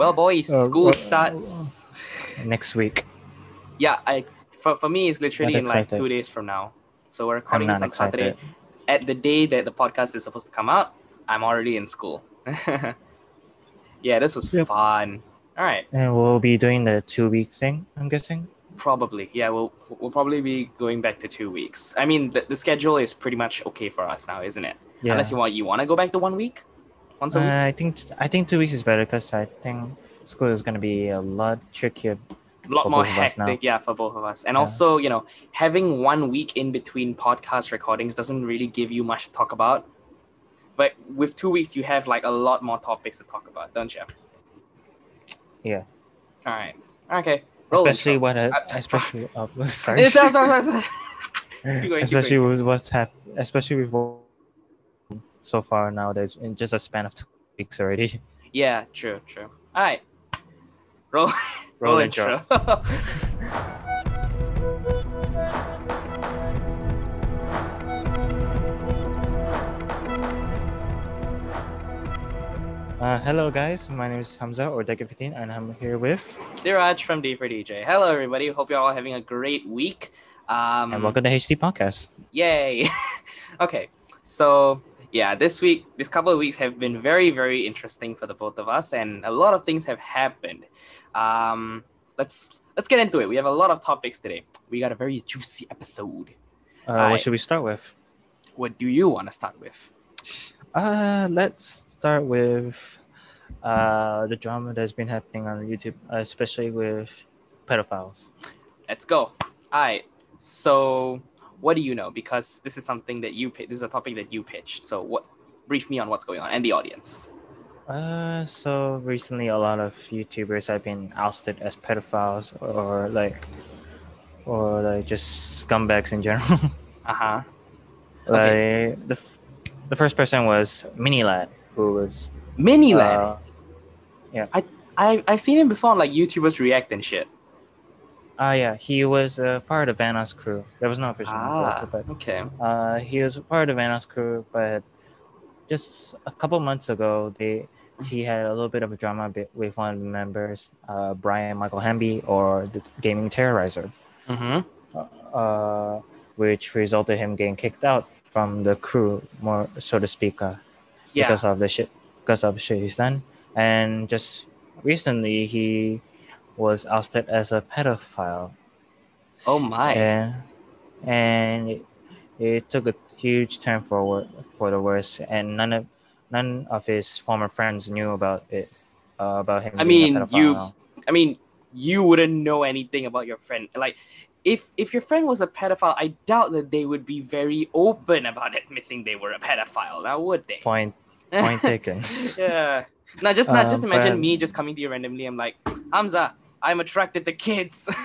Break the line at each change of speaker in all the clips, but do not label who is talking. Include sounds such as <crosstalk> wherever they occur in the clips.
Well, boys,
Uh,
school
uh,
starts.
next week.
Yeah, I for, for me it's literally in like two days from now. So we're recording this
not
on Saturday. At the day that the podcast is supposed to come out, I'm already in school. <laughs> yeah, this was
Yep.
fun. All right,
And we'll be doing the two week thing, I'm guessing.
probably. Yeah, we'll we'll probably be going back to two weeks. I mean, the, the schedule is pretty much okay for us now, isn't it?
Yeah.
Unless you want you want to go back to one week, once a
Uh,
week.
I think I think two weeks is better because I think school is gonna be a lot trickier.
a lot more
both of us now.
hectic, yeah, for both of us. And
Yeah.
also, you know, having one week in between podcast recordings doesn't really give you much to talk about. But with two weeks, you have like a lot more topics to talk about, don't you?
Yeah.
All right. Okay. Roll
especially
intro.
what I,
Uh, <laughs>
especially oh, <laughs> <laughs> sorry.
Sorry, sorry, sorry. Going,
especially with what's happened, especially with so far nowadays in just a span of two weeks already. <laughs>
Yeah, true, true. All right. Roll,
Roll <laughs>
roll
intro.
intro. <laughs>
Uh, hello guys, my name is Hamza or Deka15 and I'm here with
Diraj from D for DJ. Hello, everybody. Hope you're all having a great week. Um,
and welcome to HD Podcast.
Yay! okay, so yeah, this week, this couple of weeks have been very, very interesting for the both of us, and a lot of things have happened. Um, let's let's get into it. We have a lot of topics today. We got a very juicy episode.
Uh,
Hi.
what should we start with?
What do you want to start with?
Uh, let's start with uh, the drama that's been happening on YouTube, uh, especially with pedophiles.
Let's go. All right. So, what do you know? Because this is something that you this is a topic that you pitched. So, what? Brief me on what's going on and the audience.
Uh, so recently, a lot of YouTubers have been ousted as pedophiles or like, or like just scumbags in general. <laughs>
Uh huh.
like the, f- the first person was Minilad, who was
Mini lad.
uh,
I I've seen him before on like YouTubers react and shit.
Ah, yeah, he was uh, part of Vanoss crew. There was no official
Ah,
but
okay.
uh, he was part of Vanoss crew. But just a couple months ago, they he had a little bit of a drama with one of the members, uh, Brian Michael Hanby, or the Gaming Terrorizer,
Mm-hmm.
uh, which resulted him getting kicked out from the crew, more so to speak, uh,
Yeah.
because of the shit because of the shit he's done. And just recently, he was ousted as a pedophile.
Oh my.
and and it, it took a huge turn forward for the worse and none of none of his former friends knew about it uh, about him
I
being
mean, you-
now.
I mean, you wouldn't know anything about your friend. Like, if if your friend was a pedophile, I doubt that they would be very open about admitting they were a pedophile. Now, would they?
point <laughs> Point taken
yeah. Now, just not just
Um,
imagine
but-
me just coming to you randomly. I'm like, Hamza, I'm attracted to kids. <laughs>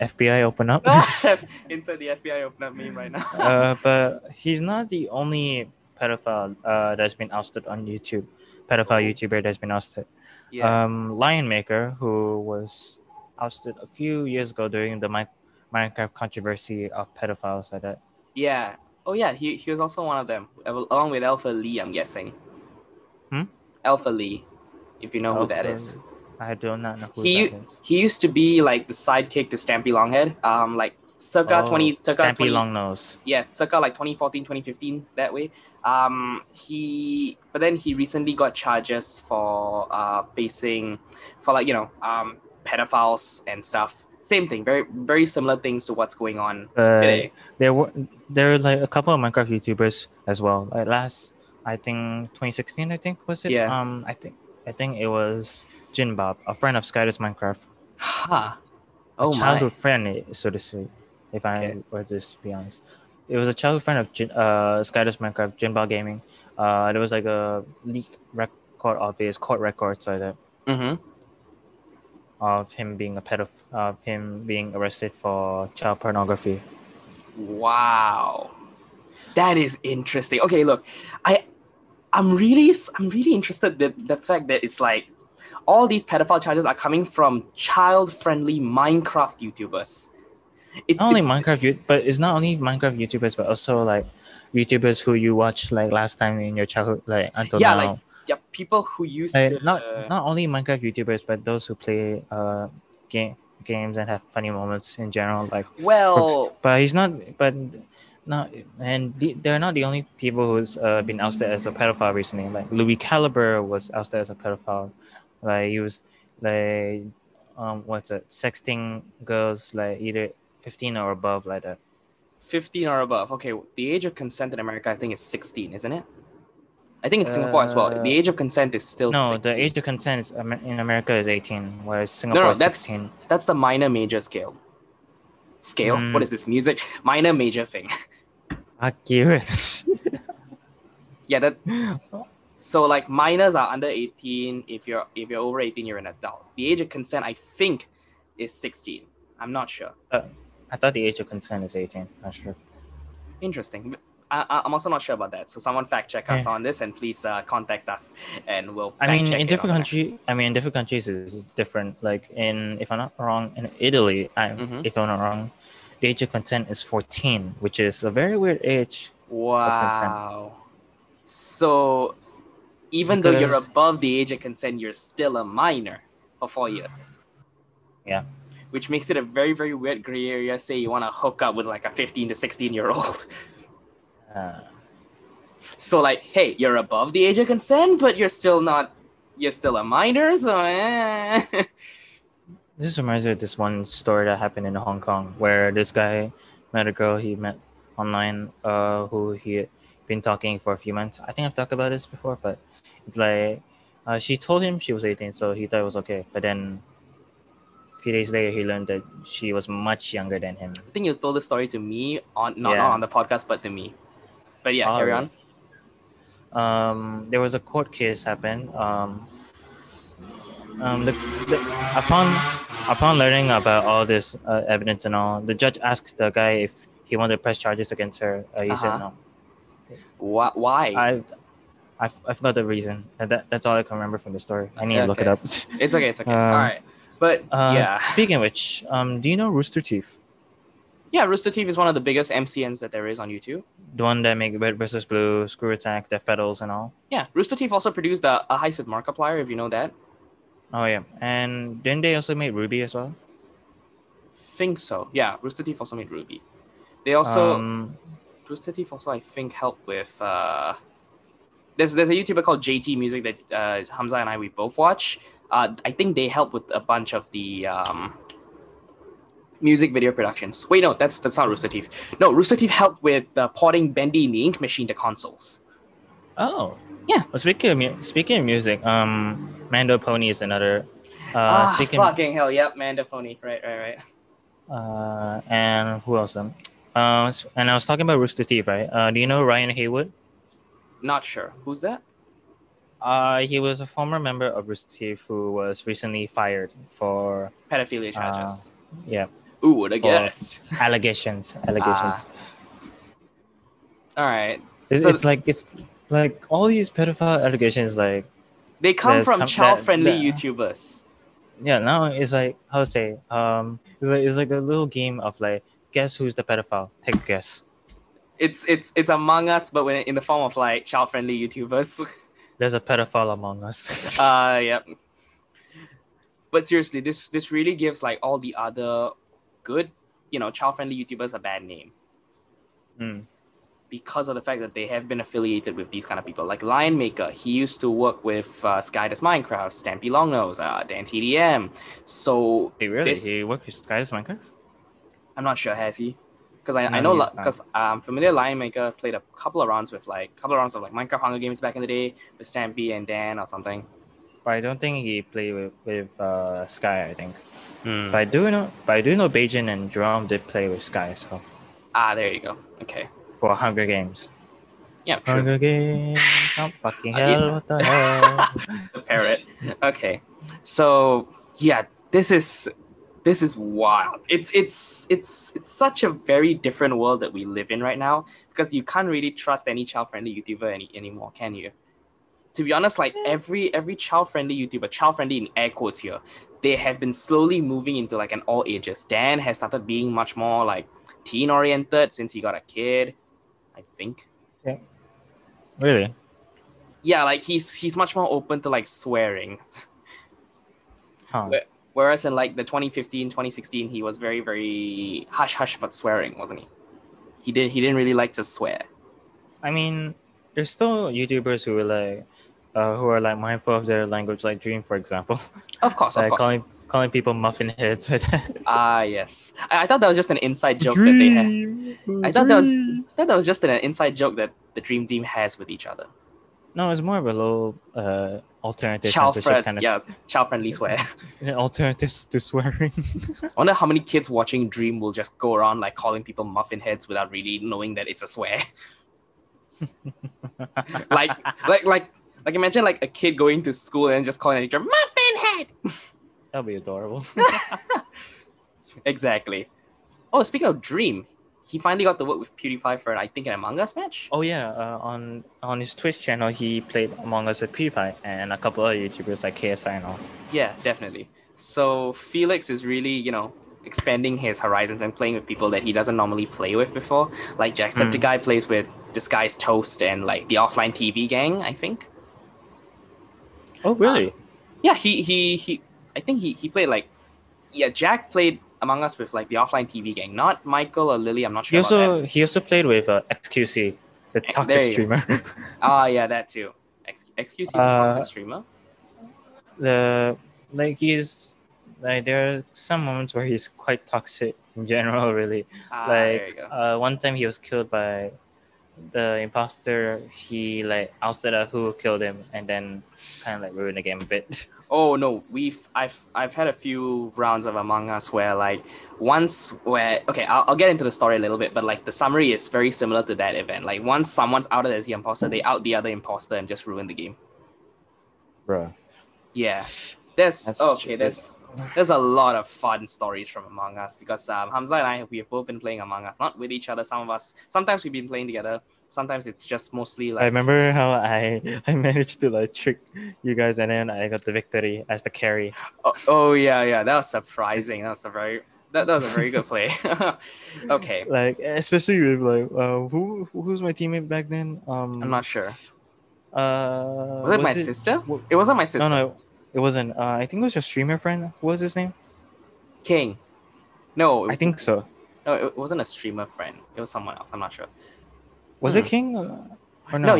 fbi open up <laughs>
Inside the FBI open up meme right now.
uh, but he's not the only pedophile uh, that's been ousted on youtube pedophile youtuber that's been ousted
yeah.
um, Lion Maker, who was ousted a few years ago during the Mi- Minecraft controversy of pedophiles like that.
yeah. Oh yeah. He he was also one of them, along with Alpha Lee. I'm guessing.
Hmm?
Alpha Lee, if you know who that
Alpha-
is.
I do not know who
He-
that is.
He used to be like the sidekick to Stampy Longhead. Um, like circa
Oh,
20, circa
Stampy
20
Longnose.
yeah, circa like 2014, 2015, that way. Um, he, but then he recently got charges for uh facing, for like you know um pedophiles and stuff. Same thing, very very similar things to what's going on
But
today.
there were there were like a couple of Minecraft YouTubers as well. Like last, I think 2016, I think was it?
Yeah.
Um, I think I think it was JinBop, a friend of Skydoes Minecraft,
Huh.
a
Oh
childhood
my.
friend, so to say, if I
Okay.
were to be honest. It was a childhood friend of Jin, uh, Skydoes Minecraft, JinBop Gaming. Uh, there was like a leaked record of his court records like that.
Mm-hmm.
of him being a pedoph- of him being arrested for child pornography.
Wow. That is interesting. Okay, look, I I'm really I'm really interested that the fact that it's like all these pedophile charges are coming from child-friendly Minecraft YouTubers. It's
Not only
it's-
Minecraft, but it's not only Minecraft YouTubers, but also like YouTubers who you watched like last time in your childhood, like until
Yeah,
now.
like- yeah, people who used
Like,
to
not
uh,
not only Minecraft YouTubers, but those who play uh game games and have funny moments in general. Like,
well,
but he's not. But not and the, they're not the only people who's uh, been ousted as a pedophile recently. Like Lui Calibre was ousted as a pedophile. Like he was like um what's it sexting girls like either 15 or above like that
15 or above. Okay, the age of consent in America, I think, is 16, isn't it? I think in Singapore as well.
Uh,
The age of consent is still
no
16.
the age of consent is, in america is 18 whereas singapore
no,
is
that's-
16
That's the minor major scale. Scale?
Mm.
What is this? Music? Minor major thing.
accurate <laughs>
yeah, that <laughs> so like minors are under 18. If you're if you're over 18, you're an adult. The age of consent, I think, is 16. I'm not sure.
i thought the age of consent is 18 not sure
Interesting. I, I'm also not sure about that. So someone fact check us
Yeah.
on this and please uh, contact us and we'll.
i mean in different country i mean in different countries is different like in if i'm not wrong in italy i
Mhm.
if i'm not wrong the age of consent is 14 which is a very weird age
Wow. So even though you're above the age of consent, you're still a minor for four years.
Yeah.
Which makes it a very, very weird gray area. Say you want to hook up with like a 15 to 16 year old.
uh,
So like, hey, you're above the age of consent, but you're still not. You're still a minor, so eh.
This reminds me of this one story that happened in Hong Kong where this guy met a girl he met online uh, who he had been talking for a few months. I think I've talked about this before, but it's like uh, she told him she was 18, so he thought it was okay. But then a few days later, he learned that she was much younger than him.
I think you told the story to me on not,
Yeah.
not on the podcast, but to me. But yeah,
Oh,
carry on.
um, there was a court case happened. Um, um, the, the, upon upon learning about all this uh, evidence and all, the judge asked the guy if he wanted to press charges against her. Uh, he
Uh-huh.
said no.
Why? why?
I, I, I forgot the reason. That, that's all I can remember from the story. I need to look it up.
It's okay. It's okay.
Um,
All right. But
Uh,
yeah,
Speaking of which, um, do you know Rooster Teeth?
yeah, Rooster Teeth is one of the biggest MCNs that there is on YouTube.
The one that make Red versus Blue, Screw Attack, Death Pedals, and all.
Yeah, Rooster Teeth also produced a, a Heist with Markiplier, if you know that.
Oh yeah, and didn't they also make RWBY as well?
Think so. Yeah, Rooster Teeth also made RWBY. They also
um,
Rooster Teeth also I think helped with uh there's there's a YouTuber called JT Music that uh, Hamza and I we both watch. Uh, I think they help with a bunch of the um, music video productions. Wait, no, that's that's not Rooster Teeth. No, Rooster Teeth helped with uh, porting Bendy and the Ink Machine to consoles.
Oh,
Yeah.
Well, speaking of mu- speaking of music, um, Mando Pony is another.
ah,
Uh, speaking,
fucking hell, yep, Mandopony. Right, right, right.
uh, and who else? Um, uh, and I was talking about Rooster Teeth, right? Uh, do you know Ryan Haywood?
Not sure. Who's that?
Uh, he was a former member of Rooster Teeth who was recently fired for
Pedophilia charges.
yeah
Ooh, would have
for-
guessed. <laughs>
allegations. Allegations.
All right.
It-
so-
it's like it's like all these pedophile allegations. Like
They come from
com-
child-friendly
that- that-
YouTubers.
yeah, now it's like how to say um, it's like it's like a little game of like guess who's the pedophile. Take a guess.
It's it's it's Among Us, but when in the form of like child-friendly YouTubers. <laughs>
There's a pedophile among us. <laughs>
uh, yep. But seriously, this this really gives like all the other good, you know, child-friendly YouTubers a bad name
Mm.
because of the fact that they have been affiliated with these kind of people. Like Lion Maker, he used to work with uh, Sky Does Minecraft, Stampy Longnose, uh, Dan TDM. So
Hey, really?
This-
He worked with Guys Minecraft?
I'm not sure has he, because I, I know because I'm familiar. Lion Maker played a couple of rounds with like couple of rounds of like Minecraft Hunger Games back in the day with Stampy and Dan or something.
But I don't think he played with, with uh, Sky, I think.
Hmm.
But I do know but I do know Bajan and Jerome did play with Sky, so
Ah, there you go. Okay.
for Hunger Games.
Yeah.
Hunger Games. Oh, fucking <laughs>
Uh,
hell, what the hell? <laughs>
the parrot. Okay, so yeah, this is this is wild. It's it's it's it's such a very different world that we live in right now because you can't really trust any child-friendly YouTuber any anymore, can you? To be honest, like every every child-friendly YouTuber, child-friendly in air quotes here, they have been slowly moving into like an all ages. Dan has started being much more like teen-oriented since he got a kid, I think. Yeah.
Really?
yeah, like he's he's much more open to like swearing.
Huh.
Whereas in like the 2015, 2016, he was very, very hush hush about swearing, wasn't he? He did he didn't really like to swear.
I mean, there's still YouTubers who are like, uh, who are like mindful of their language, like Dream, for example, <laughs>
Of course, of
like
course.
calling calling people muffin heads. <laughs>
Ah, yes. I, I thought that was just an inside joke that they had. I thought that was- I thought that was just an inside joke that the Dream Team has with each other.
No, it's more of a little uh, alternative
Child friend,
kind of
yeah, child friendly swear. <laughs>
alternatives to swearing.
I wonder how many kids watching Dream will just go around like calling people muffin heads without really knowing that it's a swear. <laughs> like, like, like, like imagine like a kid going to school and just calling a teacher muffin head.
That'd be adorable. <laughs>
exactly. Oh, speaking of Dream, he finally got to work with PewDiePie for I think an Among Us match.
Oh yeah, uh, on on his Twitch channel, he played Among Us with PewDiePie and a couple other YouTubers like KSI and all.
Yeah, definitely. So Felix is really, you know, expanding his horizons and playing with people that he doesn't normally play with before. Like Jacksepticeye plays with Disguised Toast and like the offline TV gang, I think.
Oh really?
Yeah, he he he I think he he played like yeah, Jack played Among Us with like the offline TV gang, not Michael or Lily, I'm not
he
sure about that.
also he also played with uh, XQC, the toxic streamer. <laughs>
Ah, yeah, that too. Ex- excuse me,
Uh,
toxic streamer.
the like he's like there are some moments where he's quite toxic <laughs> in general. Really,
Ah,
like uh, one time he was killed by the imposter. He like ousted out who killed him, and then kind of like ruined the game a bit. <laughs>
Oh no, we've I've I've had a few rounds of Among Us where like once where okay I'll, I'll get into the story a little bit, but like the summary is very similar to that event. Like once someone's outed as the imposter, they out the other imposter and just ruin the game.
Bro,
Yeah, there's
That's
oh, okay.
stupid.
There's <sighs> there's a lot of fun stories from Among Us because um, Hamza and I we have both been playing Among Us, not with each other. Some of us sometimes we've been playing together. Sometimes it's just mostly like I
remember how I <laughs> I managed to like trick you guys, and then I got the victory as the carry.
oh, oh yeah yeah that was surprising. That was a very that, that was a very good play. <laughs> okay,
Like especially with like uh, who who's my teammate back then? Um,
I'm not sure.
Uh,
Was it my sister?
wa-
It wasn't my sister.
No, no, it wasn't. Uh, I think it was your streamer friend. What was his name?
King. No,
I think so.
no, it wasn't a streamer friend. It was someone else. I'm not sure.
Was
Hmm.
it King? Or
No,
no?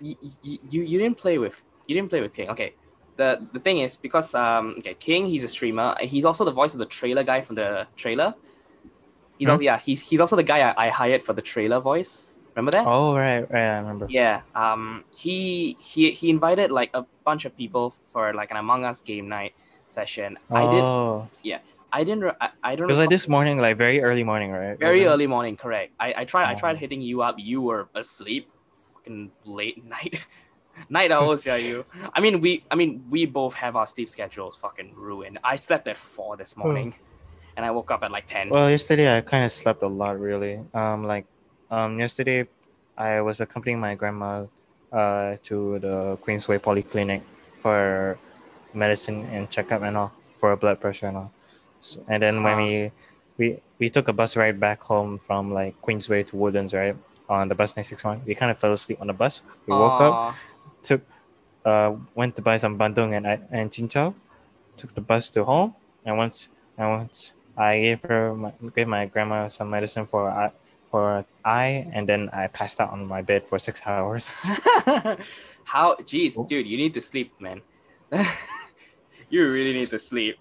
you, you, you, didn't play with you didn't play with King. Okay. The the thing is because um okay King he's a streamer. He's also the voice of the trailer guy from the trailer. He's
Hmm?
also yeah he's he's also the guy I, I hired for the trailer voice. Remember that?
Oh right, right. I remember.
Yeah. Um. He he he invited like a bunch of people for like an Among Us game night session. Oh. I did.
Oh,
I didn't. re- I, I don't.
it was like this morning, like very early morning, right?
Very
Wasn't it?
early morning, correct. I, I tried I tried
Oh.
hitting you up. You were asleep. Fucking late <laughs> night. night owls, yeah, you. I mean we I mean we both have our sleep schedules fucking ruined. I slept at four this morning and I woke up at like ten.
Well, yesterday I kind of slept a lot, really. Um, like, um, yesterday I was accompanying my grandma, uh, to the Queensway Polyclinic for medicine and checkup and all for her blood pressure and all. So, and then when we we we took a bus ride back home from like Queensway to Woodlands, right? On the bus 961, we kind of fell asleep on the bus. We woke up, took, uh, went to buy some bandung and and chinchao, took the bus to home, and once and once I gave her my, gave my grandma some medicine for eye for eye, and then I passed out on my bed for six <laughs> hours.
How jeez,
Oh.
dude, you need to sleep, man. <laughs> you really need to sleep.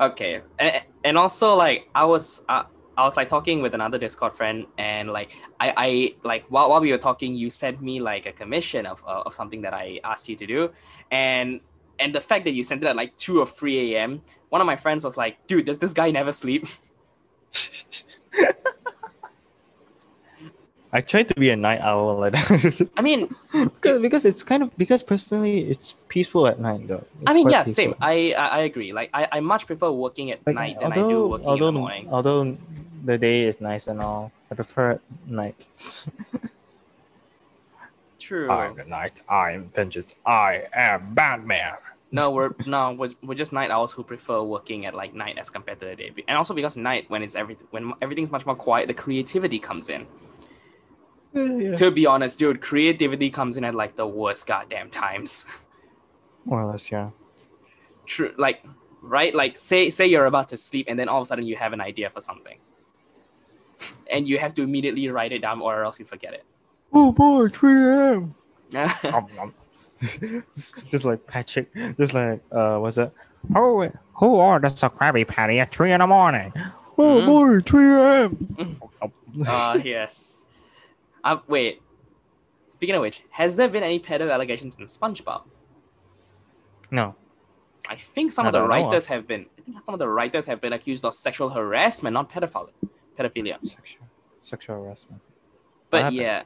Okay. And, and also like I was uh, I was like talking with another Discord friend and like I, I like while, while we were talking you sent me like a commission of, uh, of something that I asked you to do and and the fact that you sent it at like 2 or 3 a.m. one of my friends was like dude does this guy never sleep <laughs>
I try to be a night owl like that <laughs>
I mean
because, because it's kind of because personally it's peaceful at night though.
I mean yeah
peaceful.
same I, I I agree like I, I much prefer working at
Like,
night than I do working
although,
in the morning
Although the day is nice and all, I prefer night. <laughs>
true I'm
the night. I am vengeance. I am Batman.
No, we're no, we're, we're just night owls who prefer working at like night as compared to the day, and also because night when it's everything when everything's much more quiet, the creativity comes in.
Yeah.
To be honest, dude, creativity comes in at like the worst goddamn times. <laughs>
More or less, yeah.
True, like right, like say say you're about to sleep and then all of a sudden you have an idea for something, and you have to immediately write it down or else you forget it.
Oh boy, 3 a.m. <laughs> <laughs> just, like Patrick, just like uh, what's that? Oh, who orders a Krabby Patty at three in the morning? Oh
Mhm.
boy, 3 a.m.
uh, yes. Um, wait. Speaking of which, has there been any pedo allegations in SpongeBob?
no,
I think some
Not
of the
that I know of.
writers have been. I think some of the writers have been accused of sexual harassment, not pedophilia. Pedophilia.
sexual sexual harassment.
But yeah,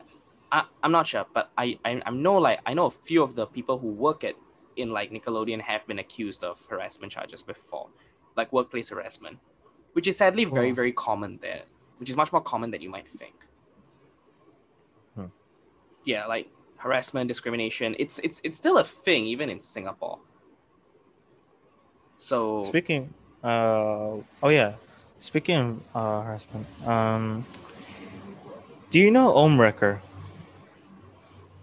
I, I'm not sure. But I, I I know like I know a few of the people who work at in like Nickelodeon have been accused of harassment charges before, like workplace harassment, which is sadly very
Oh.
very common there, which is much more common than you might think. Yeah, like harassment, discrimination. It's it's it's still a thing even in Singapore. So
Speaking, uh, oh yeah, speaking of uh, harassment, um, do you know Ohmwrecker?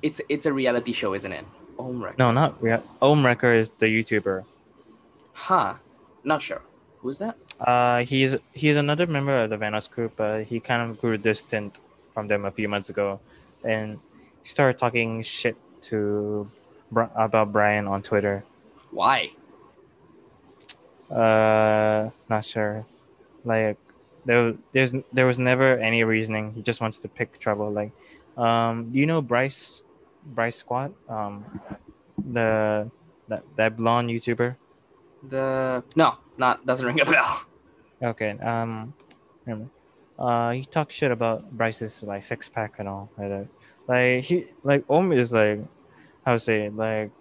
it's it's a reality show, isn't it? My
No, not rea- Ohmwrecker is the YouTuber.
Huh. Not sure. Who's that?
Uh, he's he's another member of the Vanoss group, but he kind of grew distant from them a few months ago, and he started talking shit to about Brian on Twitter.
Why?
Uh, not sure. Like there, there's there was never any reasoning. He just wants to pick trouble. Like, um, do you know Bryce, Bryce Squat, um, the that that blonde YouTuber?
The no, not doesn't <laughs> ring a bell.
Okay. Um, uh, he talks shit about Bryce's like six pack and all. Like he like Om is like how to say it, like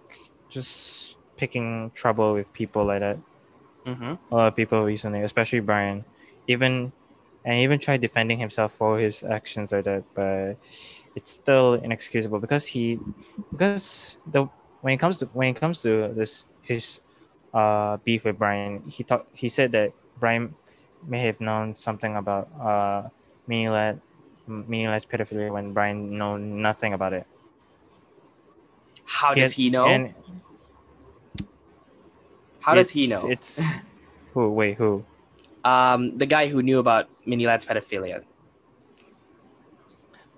just picking trouble with people like that.
Mm-hmm.
a lot of people recently, especially Brian, even and even tried defending himself for his actions like that, but it's still inexcusable because he because the when it comes to when it comes to this his uh beef with Brian, he thought he said that Brian may have known something about uh Minilad Minilad's pedophilia when Brian know nothing about it.
How does
had-
he know?
And
How does he know?
It's who? Wait, who?
Um, the guy who knew about Mini Lad's pedophilia.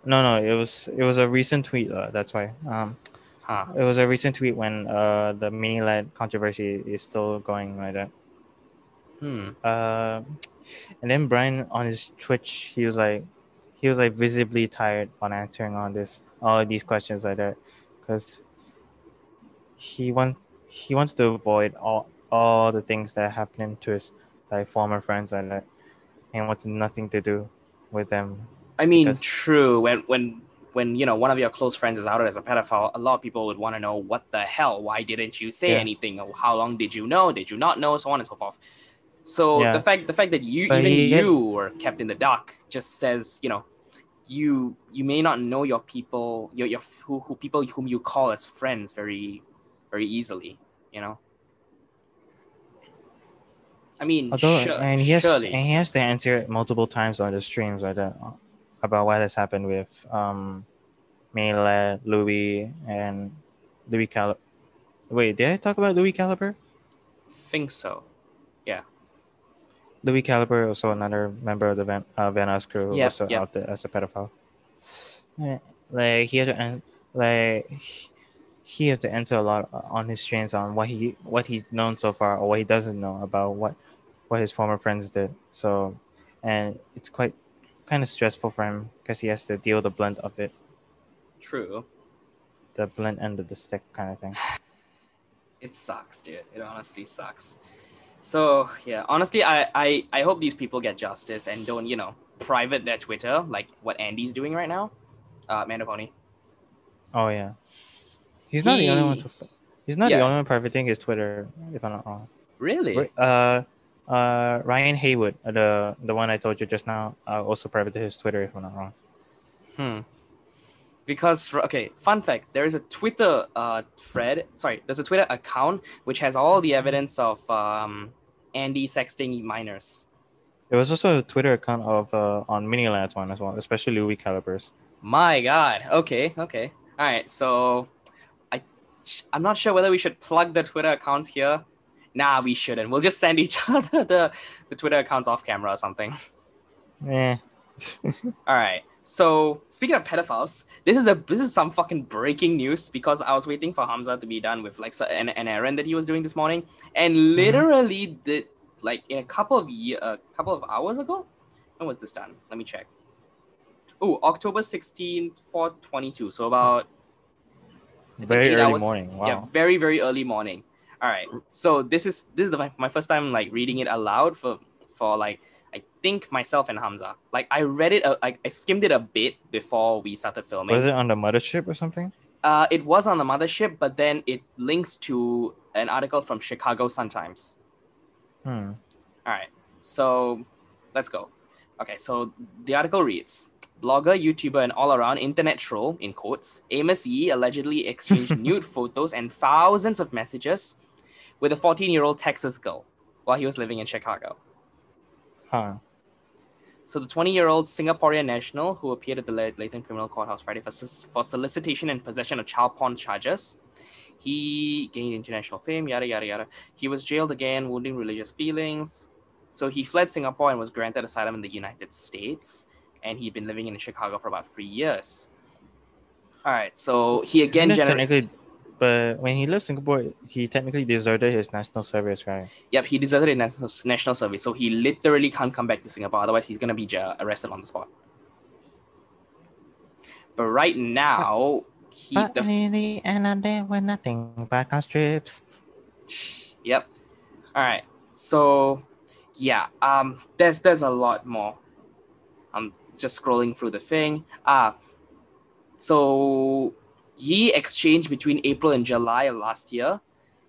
No, no, it was it was a recent tweet. Uh, that's why. Um,
Huh.
it was a recent tweet when uh the mini Lad controversy is still going like that.
Hmm.
Uh, and then Brian on his Twitch, he was like, he was like visibly tired on answering all this, all of these questions like that, because he want he wants to avoid all all the things that happened to his like former friends like that, and wants nothing to do with them.
I mean,
Because-
true. When when when you know one of your close friends is outed as a pedophile, a lot of people would want to know what the hell. Why didn't you say
Yeah.
anything? How long did you know? Did you not know? So on and so forth. So
Yeah.
the fact the fact that you
But
even you were kept in the dark just says you know you you may not know your people your your who, who people whom you call as friends very very easily. You know. I mean,
Although,
sure,
and he has
surely.
and he has to answer it multiple times on the streams like that about what has happened with um, Mela, Louis, and Louis Cal. Wait, did I talk about Lui Calibre?
think so.
Lui Calibre, also another member of the Van, uh, Van Us crew,
Yep,
also
yep.
out there as a pedophile. Like he had to, an- like he had to answer a lot on his streams on what he what he's known so far or what he doesn't know about what what his former friends did. So, and it's quite kind of stressful for him because he has to deal the blunt of it,
True.
the blunt end of the stick kind of thing. <sighs>
it sucks dude it honestly sucks so yeah honestly I, I i hope these people get justice and don't you know private their twitter like what andy's doing right now uh Mandopony
Oh yeah, he's not the only one. To, he's not the only one privating his Twitter, if I'm not wrong.
really
Uh, uh, Ryan Haywood, uh, the the one I told you just now, uh, also privated his Twitter, if I'm not wrong.
hmm because for, okay fun fact there is a twitter uh thread sorry there's a twitter account which has all the evidence of um andy sexting minors
There was also a Twitter account of uh, on Minilad's one as well, especially Lui Calibres.
My God. Okay. Okay. All right. So, I I'm not sure whether we should plug the Twitter accounts here. Nah, we shouldn't. We'll just send each <laughs> other the the Twitter accounts off camera or something.
yeah
All right. So speaking of pedophiles, this is a this is some fucking breaking news because I was waiting for Hamza to be done with like an, an errand that he was doing this morning, and mm-hmm. literally did like in a couple of year a couple of hours ago. When was this done? Let me check. Oh, October sixteenth, four twenty two. So about
Very early
hours-
morning. Wow.
yeah, very very early morning. All right. So this is this is the, my first time like reading it aloud for for like I think myself and Hamza. Like I read it, uh, I, I skimmed it a bit before we started filming.
Was it on the mothership or something?
Uh, it was on the mothership, but then it links to an article from Chicago Sun Times.
Hmm.
All right, so let's go. Okay, so the article reads Blogger, YouTuber, and all around internet troll, in quotes, Amos Yee allegedly exchanged <laughs> nude photos and thousands of messages with a 14 year old Texas girl while he was living in Chicago.
Huh.
So the 20 year old Singaporean national who appeared at the Leighton Criminal Courthouse Friday for, for solicitation and possession of child porn charges. He gained international fame, yada, yada, yada. He was jailed again, wounding religious feelings. So he fled Singapore and was granted asylum in the United States. And he'd been living in Chicago for about three years. All right, so he again generated.
But when he left Singapore, he technically deserted his national service, right?
Yep, he deserted in national, national service, so he literally can't come back to Singapore. Otherwise, he's gonna be arrested on the spot. But right now, he
But
the
in the end of the day, nothing but our strips.
Yep. All right. So, yeah. Um. There's there's a lot more. I'm just scrolling through the thing. Ah. so, he exchanged between April and July of last year.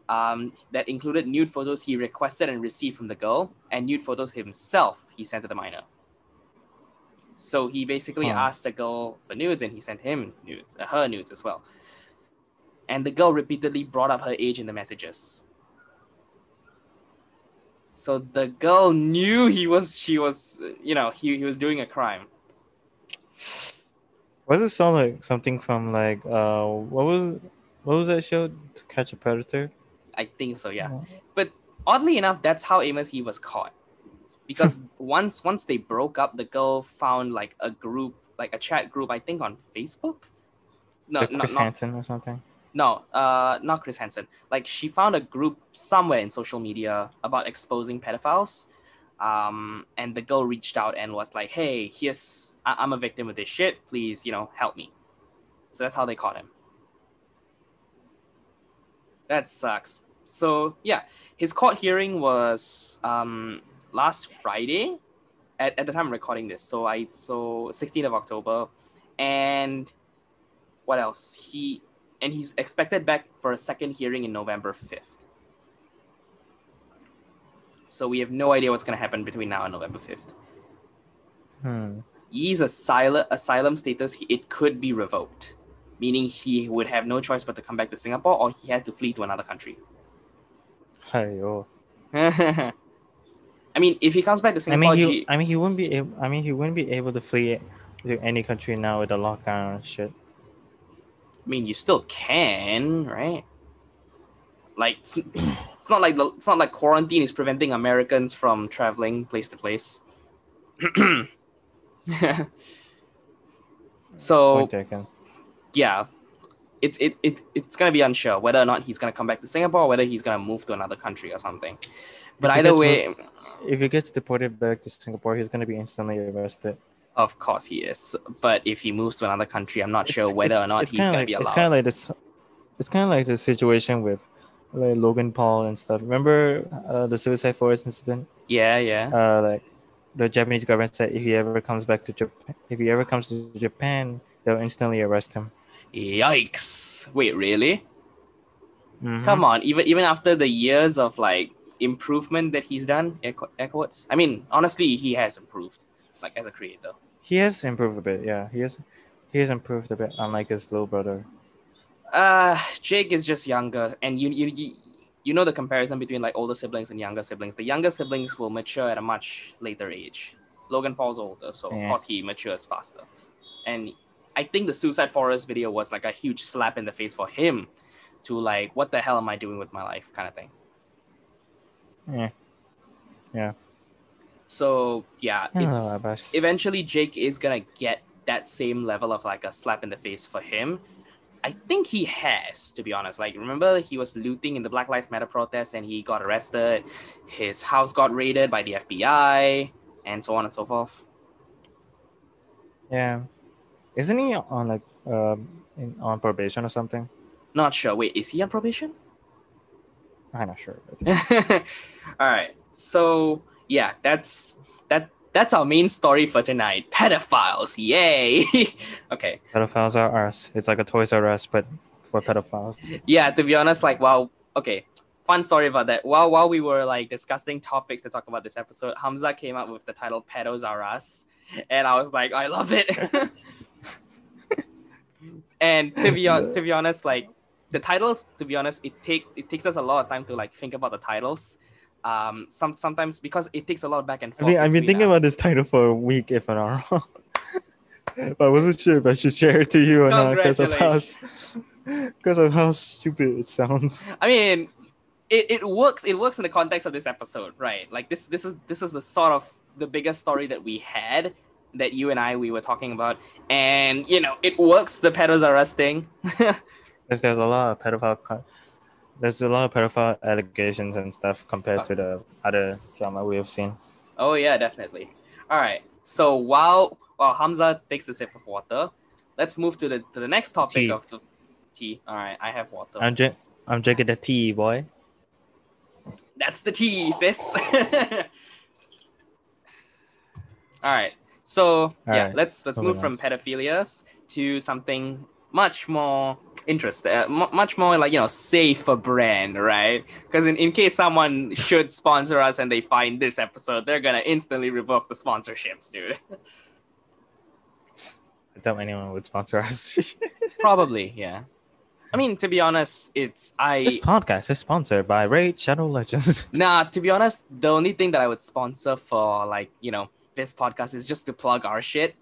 Um, that included nude photos he requested and received from the girl, and nude photos himself he sent to the minor. So he basically
Huh.
asked the girl for nudes, and he sent him nudes, uh, her nudes as well. And the girl repeatedly brought up her age in the messages. So the girl knew he was she was you know he, he was doing a crime.
Was it sound like something from like uh what was what was that show to catch a predator?
I think so, yeah.
Oh.
But oddly enough, that's how Amos he was caught. Because <laughs> once once they broke up, the girl found like a group, like a chat group, I think on Facebook. No,
Like Chris
not,
Hansen or something.
no, uh, not Chris Hansen. Like she found a group somewhere in social media about exposing pedophiles. Um, and the girl reached out and was like, "Hey, here's I- I'm a victim of this shit. Please, you know, help me." So that's how they caught him. That sucks. So yeah, his court hearing was um last Friday, at, at the time of recording this. So I so 16th of October, and what else? He and he's expected back for a second hearing in November 5th. So we have no idea what's going to happen between now and November 5th.
Hmm.
Yee's asylum, asylum status, it could be revoked, meaning he would have no choice but to come back to Singapore or he had to flee to another country. <laughs> I mean, if he comes back to Singapore, I
mean,
he,
he, I mean, he wouldn't be. Able, I mean, he wouldn't be able to flee to any country now with the lockdown and shit.
I mean, you still can, right? Like, it's, it's not like the, it's not like quarantine is preventing Americans from traveling place to place. <clears throat> so yeah, it's it, it it's gonna be unsure whether or not he's gonna come back to Singapore or whether he's gonna move to another country or something. But either way,
If he gets deported back to Singapore, he's gonna be instantly arrested.
of course he is. But if he moves to another country, I'm not sure whether or not he's gonna
like,
be
It's kind of like this. It's kind of like the situation with like Logan Paul and stuff. Remember uh, the Suicide Forest incident?
yeah, yeah.
Uh, like the Japanese government said if he ever comes back to Japan, if he ever comes to Japan, they'll instantly arrest him.
Yikes! Wait, really?
Mhm.
Come on, even even after the years of like improvement that he's done, air, air quotes. I mean, honestly, he has improved, like as a creator.
He has improved a bit. Yeah, he has. He has improved a bit, unlike his little brother.
Uh, Jake is just younger, and you you you, you know the comparison between like older siblings and younger siblings. The younger siblings will mature at a much later age. Logan Paul's older, so of course he matures faster, and I think the Suicide Forest video was like a huge slap in the face for him to like, what the hell am I doing with my life kind of thing.
Yeah. Yeah.
So yeah, it's, eventually Jake is gonna get that same level of like a slap in the face for him. I think he has, to be honest. Like, remember he was looting in the Black Lives Matter protest and he got arrested. His house got raided by the FBI, and so on and so forth.
Yeah. Isn't he on like um in, on probation or something?
Not sure. Wait, is he on probation?
I'm not sure. <laughs>
All right. So yeah, that's that. That's our main story for tonight. Pedophiles, yay! <laughs> okay.
Pedophiles are us. It's like a Toys R Us, but for pedophiles.
yeah to be honest like while okay fun story about that while while we were like discussing topics to talk about this episode hamza came up with the title pedos are us and i was like i love it <laughs> and to be hon- to be honest like the titles to be honest it take it takes us a lot of time to like think about the titles um some sometimes because it takes a lot of back and forth.
I
forth
mean, I've been thinking
us.
about this title for a week, if I'm not wrong. <laughs> but I wasn't sure if I should share it to you or not because of how because <laughs> of how stupid it sounds. <laughs>
I mean, it, it works. It works in the context of this episode, right? Like this this is this is the sort of the biggest story that we had that you and I we were talking about, and you know it works. The pedos are arresting.
Because there's a lot of pedophile. co- There's a lot of pedophile allegations and stuff compared to uh, the other drama we have seen.
oh yeah, definitely. All right. So while while Hamza takes a sip of water, let's move to the to the next topic
Tea.
of the tea. All right, I have water.
I'm drink, I'm drinking the tea, boy.
That's the tea, sis. <laughs> All right. So yeah,
right,
let's let's move from pedophilias to something much more interesting, uh, mu much more like you know safer brand, right? Because in, in case someone should sponsor us and they find this episode, they're gonna instantly revoke the sponsorships, dude.
I doubt anyone would sponsor us. <laughs>
Probably, yeah. I mean, to be honest, it's I
this podcast is sponsored by Raid Shadow Legends. <laughs>
Nah, to be honest, the only thing that I would sponsor for like, you know, this podcast is just to plug our shit.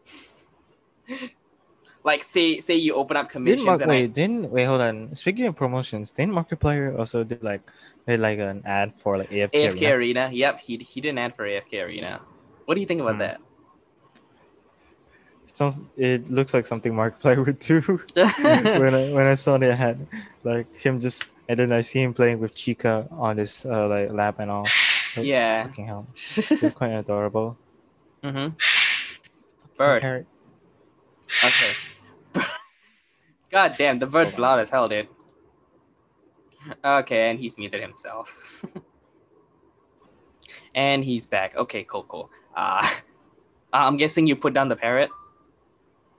Like say say you open up
didn't
commissions
Mark,
and
wait,
I,
didn't wait, hold on. Speaking of promotions, didn't Markiplier also did like did like an ad for like AFK?
AFK
Arena?
Arena. Yep, he he did an ad for AFK Arena. What do you think about
Hmm.
that?
It, sounds, it looks like something Markiplier would do. <laughs> when I when I saw the ad, like him just and then I see him playing with Chica on his uh, like lap and all. <sighs> Like,
yeah.
Fucking hell, <laughs> it's quite adorable.
mm-hmm. Bird. Okay. God damn, the bird's loud as hell, dude. Okay, and he's muted himself. <laughs> and he's back. Okay, cool, cool. Uh, <laughs> I'm guessing you put down the parrot.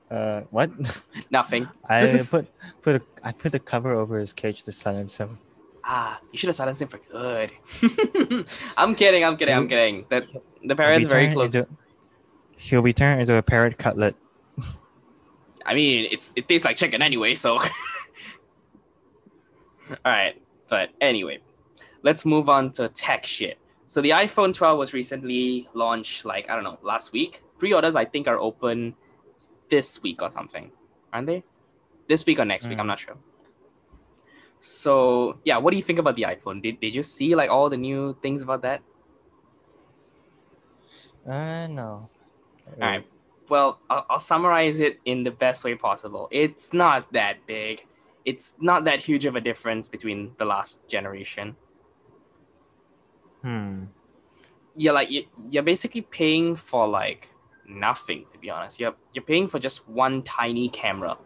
Uh, what? <laughs>
Nothing.
I put put a, I put the cover over his cage to silence him.
Ah, you should have silenced him for good. I'm kidding. I'm kidding. I'm kidding. That the parrot's very close.
into- he'll be turned into a parrot cutlet.
I mean, it's it tastes like chicken anyway. So, <laughs> all right. But anyway, let's move on to tech shit. So the iPhone 12 was recently launched, like I don't know, last week. Pre-orders I think are open this week or something, aren't they? This week or next week? I'm
Mm.
not sure. So yeah, what do you think about the iPhone? Did did you see like all the new things about that?
Uh, no.
All right. Well, I'll, I'll summarize it in the best way possible. It's not that big. It's not that huge of a difference between the last generation.
Hmm.
You're like you, you're basically paying for like nothing. To be honest, you're you're paying for just one tiny camera.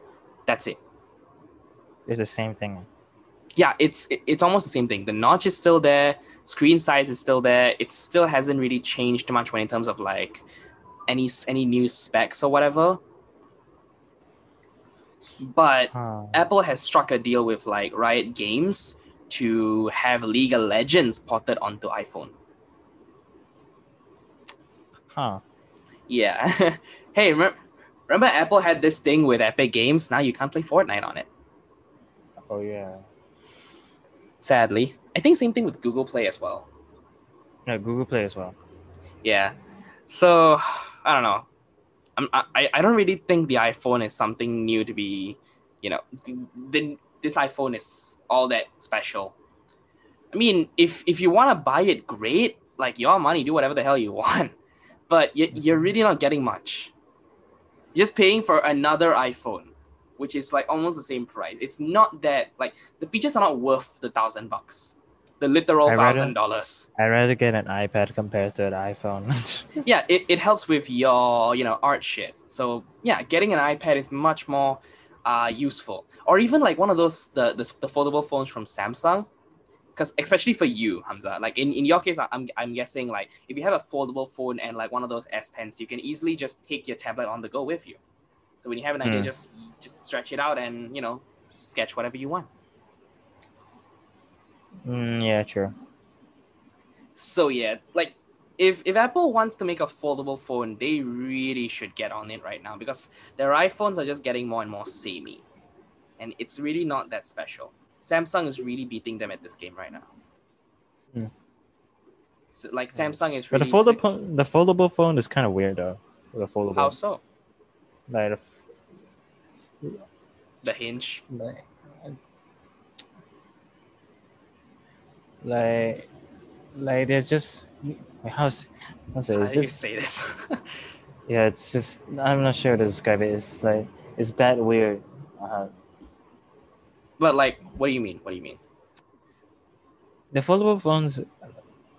That's it.
It's the same thing.
Yeah, it's it's almost the same thing. The notch is still there. Screen size is still there. It still hasn't really changed much when in terms of like any any new specs or whatever. But
Huh.
Apple has struck a deal with like Riot Games to have League of Legends ported onto iPhone.
Huh.
Yeah. <laughs> hey, remember, remember Apple had this thing with Epic Games? Now you can't play Fortnite on it.
Oh yeah.
Sadly, I think same thing with Google Play as well.
No, Google Play as well.
Yeah. So I don't know. I'm, I I don't really think the iPhone is something new to be, you know, the, this iPhone is all that special. I mean, if if you want to buy it, great. Like your money, do whatever the hell you <laughs> want. But you, you're
Mm-hmm.
really not getting much. You're just paying for another iPhone, which is like almost the same price. It's not that like the features are not worth the thousand bucks, the literal
I
thousand dollars.
I'd rather get an iPad compared to an iPhone. <laughs>
Yeah, it, it helps with your you know art shit. So yeah, getting an iPad is much more uh, useful. Or even like one of those the the, the foldable phones from Samsung, because especially for you, Hamza. Like in, in your case, I- I'm I'm guessing like if you have a foldable phone and like one of those S Pens, you can easily just take your tablet on the go with you. So when you have an idea,
Hmm.
just just stretch it out and you know sketch whatever you want.
Mm, yeah, true.
So yeah, like if if Apple wants to make a foldable phone, they really should get on it right now because their iPhones are just getting more and more samey, and it's really not that special. Samsung is really beating them at this game right now.
Hmm.
So, like Samsung is
But
really
the foldable the foldable phone is kind of weird though. The foldable,
How so?
like, the f-
The hinge.
like, like, like there's just how's how's it?
How
It's
do you
just
say this? <laughs>
yeah, it's just I'm not sure how to describe it. It's like it's that weird. Uh,
but like, what do you mean? What do you mean?
the foldable phones,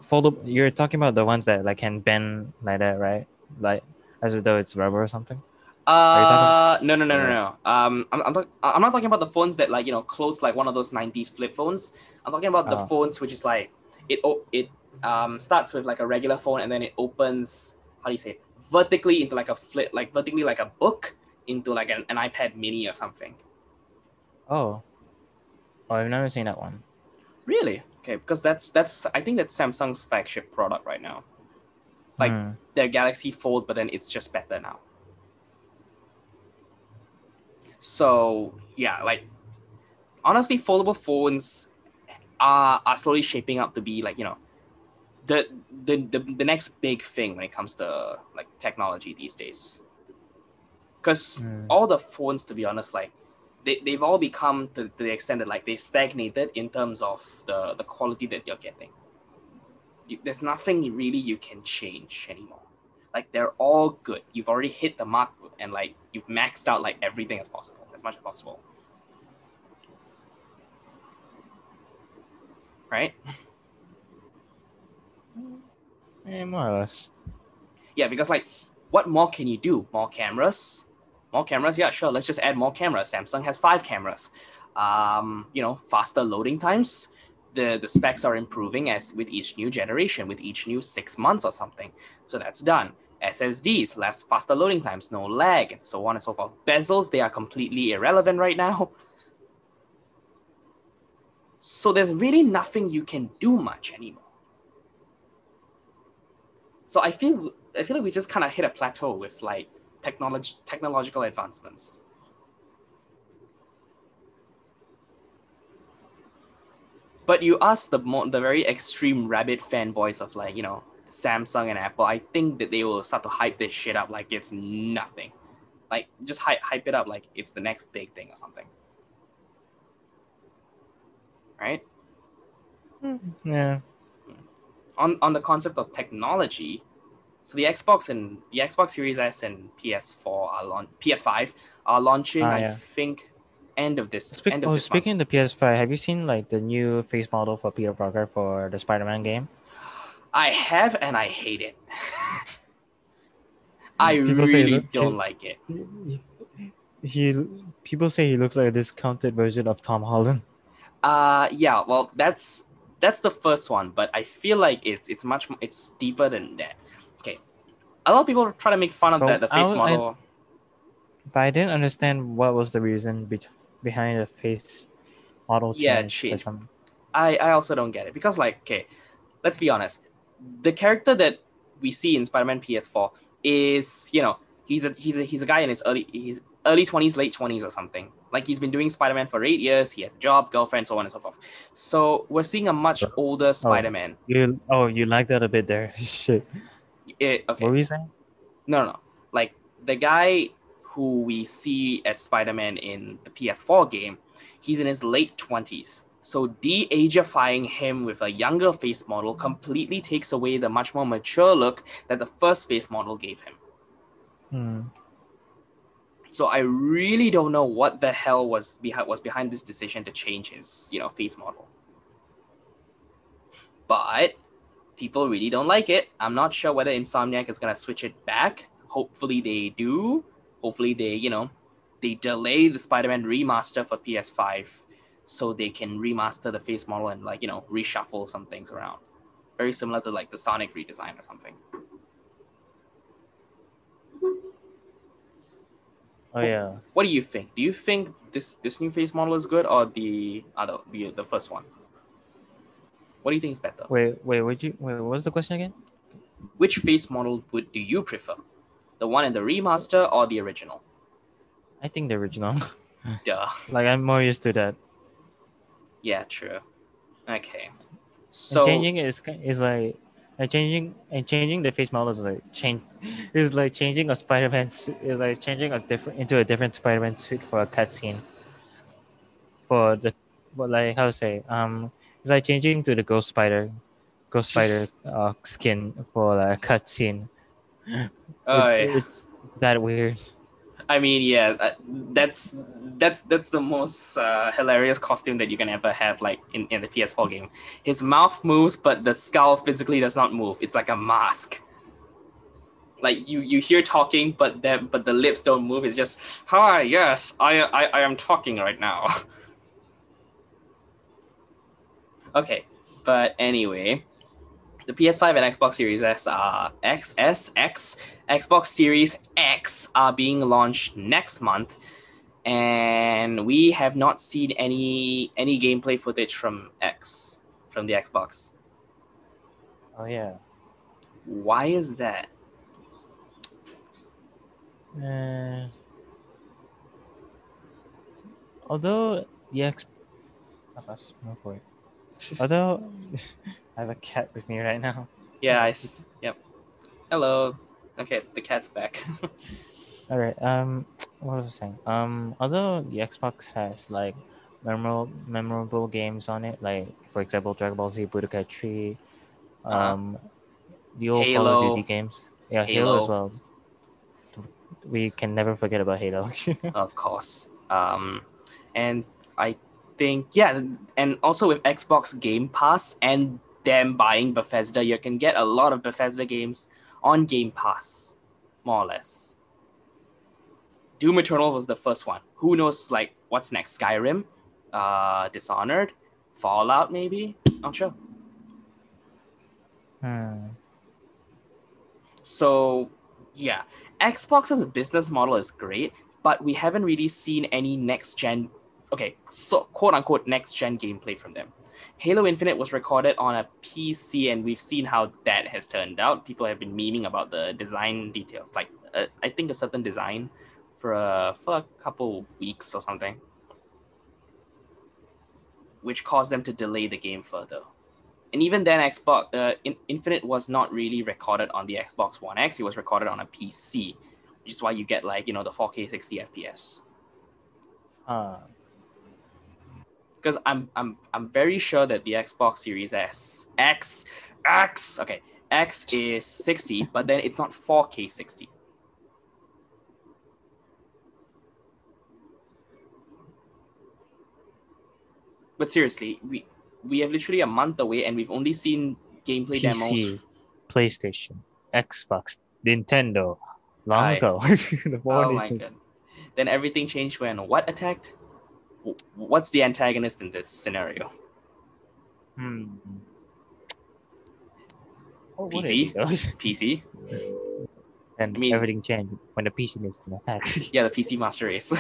foldable. You're talking about the ones that like can bend like that, right? Like as though it's rubber or something.
Uh, no, no, no, no, no. Um, I'm, I'm, I'm not talking about the phones that like you know close like one of those '90s flip phones. I'm talking about the
Oh.
phones which is like it it um starts with like a regular phone and then it opens how do you say it? vertically into like a flip like vertically like a book into like an, an iPad Mini or something.
Oh, oh, I've never seen that one.
Really? Okay, because that's that's I think that's Samsung's flagship product right now. Like
Hmm.
their Galaxy Fold, but then it's just better now. So yeah, like honestly, foldable phones are are slowly shaping up to be like you know the the the, the next big thing when it comes to like technology these days. Because
Mm.
all the phones, to be honest, like they, they've all become to, to the extent that like they stagnated in terms of the the quality that you're getting. You, there's nothing really you can change anymore. Like they're all good. You've already hit the mark and like you've maxed out like everything as possible, as much as possible. Right? <laughs>
Eh, more or less.
Yeah, because like what more can you do? More cameras? More cameras? Yeah, sure. Let's just add more cameras. Samsung has five cameras. Um, you know, faster loading times. The the specs are improving as with each new generation, with each new six months or something. So that's done. SSDs, less faster loading times, no lag, and so on and so forth. Bezels, they are completely irrelevant right now. So there's really nothing you can do much anymore. So I feel I feel like we just kind of hit a plateau with like technology technological advancements. But you ask the more the very extreme rabbit fanboys of like you know Samsung and Apple, I think that they will start to hype this shit up like it's nothing, like just hype hype it up like it's the next big thing or something, right?
Yeah.
on on the concept of technology, so the Xbox and the Xbox Series S and PS4 are launch PS5 are launching.
Ah,
I think end of this
Speak,
end of
oh,
this
speaking of the PS5, have you seen like the new face model for Peter Parker for the Spider-Man game?
I have and I hate it. <laughs> I
People
really
look-
don't like it.
He, people say he looks like a discounted version of Tom Holland.
Uh yeah, well that's that's the first one, but I feel like it's it's much it's deeper than that. Okay, a lot of people try to make fun of
Well,
that the face
I- I-
model.
But I didn't understand what was the reason be- behind the face model change.
Yeah, change. I, I also don't get it because like okay, let's be honest. The character that we see in Spider-Man PS4 is you know he's a he's a he's a guy in his early his early twenties, late twenties or something. Like he's been doing Spider-Man for eight years. He has a job, girlfriend, so on and so forth. So we're seeing a much uh, older oh, Spider-Man.
You oh you like that a bit there. <laughs> Shit.
It, okay,
What were you saying?
no, no, no. Like the guy who we see as Spider-Man in the PS4 game, he's in his late 20s. So de-ageifying him with a younger face model completely takes away the much more mature look that the first face model gave him.
Hmm.
So I really don't know what the hell was behind was behind this decision to change his, you know, face model. But people really don't like it. I'm not sure whether Insomniac is gonna switch it back. Hopefully they do. Hopefully they, you know, they delay the Spider-Man remaster for PS5 so they can remaster the face model and like, you know, reshuffle some things around. Very similar to like the Sonic redesign or something.
Oh yeah.
What do you think? Do you think this this new face model is good or the other the the first one? What do you think is better?
Wait, wait, would you wait, what was the question again?
Which face model would do you prefer? The one in the remaster or the original?
I think the original. <laughs>
Duh.
like I'm more used to that.
Yeah, true. Okay.
So
So
changing it is is like and changing and changing the face model is like change <laughs> is like changing a Spider-Man is like changing a different into a different Spider-Man suit for a cutscene. For the but like how to say um it's like changing to the Ghost Spider, Ghost Spider <laughs> uh, skin for like a cutscene. It-
uh,
It's that weird.
I mean, yeah, that's that's that's the most uh, hilarious costume that you can ever have, like in, in the PS4 game. His mouth moves, but the skull physically does not move. It's like a mask. Like you you hear talking, but the but the lips don't move. It's just hi, yes, I I, I am talking right now. <laughs> okay, but anyway, the PS5 and Xbox Series S are X S X Xbox Series X are being launched next month, and we have not seen any any gameplay footage from X from the Xbox.
Oh yeah.
Why is that?
Uh, although the X, no point. <laughs> Although I have a cat with me right now. <laughs>
Yeah, I s- yep. Hello. Okay, the cat's back. <laughs>
All right. Um, what was I saying? Um, although the Xbox has like memorable memorable games on it, like for example, Dragon Ball Z Budokai Tree,
Uh-huh.
um, the old Call
Halo.
of Duty games. Yeah, Halo,
Halo.
as well. We can never forget about Halo. <laughs>
of course. Um, and I think yeah, and also with Xbox Game Pass and them buying Bethesda, you can get a lot of Bethesda games on Game Pass, more or less. Doom Eternal was the first one. Who knows like what's next? Skyrim, uh, Dishonored, Fallout, maybe. Not sure.
hmm.
So, yeah, Xbox's business model is great, but we haven't really seen any next gen, okay, so quote unquote next gen gameplay from them. Halo Infinite was recorded on a PC, and we've seen how that has turned out. People have been memeing about the design details, like uh, I think a certain design for a for a couple weeks or something, which caused them to delay the game further and even then xbox uh, In- infinite was not really recorded on the xbox one x it was recorded on a pc which is why you get like you know the 4k 60 fps
Huh.
Because i'm i'm i'm very sure that the xbox series s x x okay x is 60 but then it's not 4k 60 but seriously we we have literally a month away and we've only seen gameplay demos
PC, PlayStation, Xbox, Nintendo, long
Aye.
ago. <laughs> the
Oh my god. Then everything changed when what attacked? W- What's the antagonist in this scenario?
Hmm. Oh,
PC? <laughs> PC? <laughs>
And
I mean-
everything changed when the PC makes an attack. <laughs>
Yeah, the PC Master Race.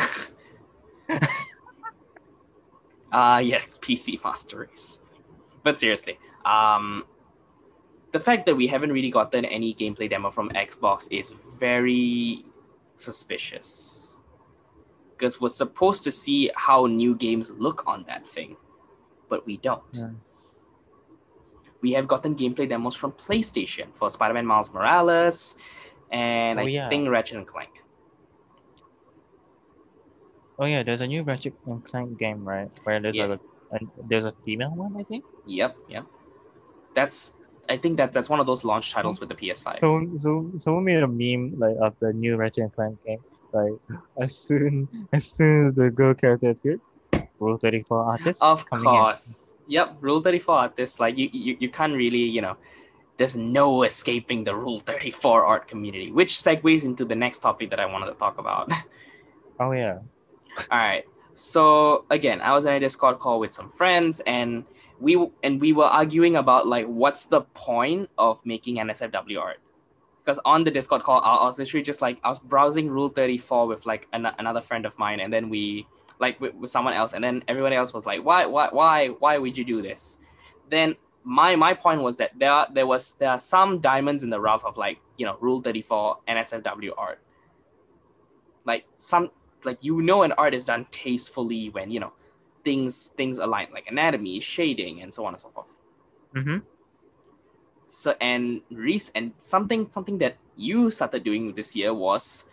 Ah, yes, PC Master Race. But seriously, um, the fact that we haven't really gotten any gameplay demo from Xbox is very suspicious. Because we're supposed to see how new games look on that thing, but we don't.
Yeah.
We have gotten gameplay demos from PlayStation for Spider Man Miles Morales and
Oh,
I
yeah.
think Ratchet and Clank.
Oh yeah, there's a new Ratchet and Clank game, right? Where there's
Yeah.
a, a there's a female one, I think.
Yep, yep. That's I think that that's one of those launch titles hmm. with the PS5.
So so someone made a meme like of the new Ratchet and Clank game. Like as soon as soon as the girl character appears, Rule Thirty Four artist.
Of
coming in.
course. Yep, Rule 34 artists, like you, you you can't really, you know, there's no escaping the Rule 34 art community, which segues into the next topic that I wanted to talk about. <laughs>
Oh yeah.
All right. So again, I was in a Discord call with some friends, and we and we were arguing about like what's the point of making NSFW art? Because on the Discord call, I, I was literally just like I was browsing Rule Thirty Four with like an- another friend of mine, and then we like with, with someone else, and then everyone else was like, why, why, why, why would you do this? Then my my point was that there are, there was there are some diamonds in the rough of like you know Rule Thirty Four NSFW art. Like some like you know an art is done tastefully when you know things things align like anatomy shading and so on and so forth
Mm-hmm.
So and Reese and something something that you started doing this year was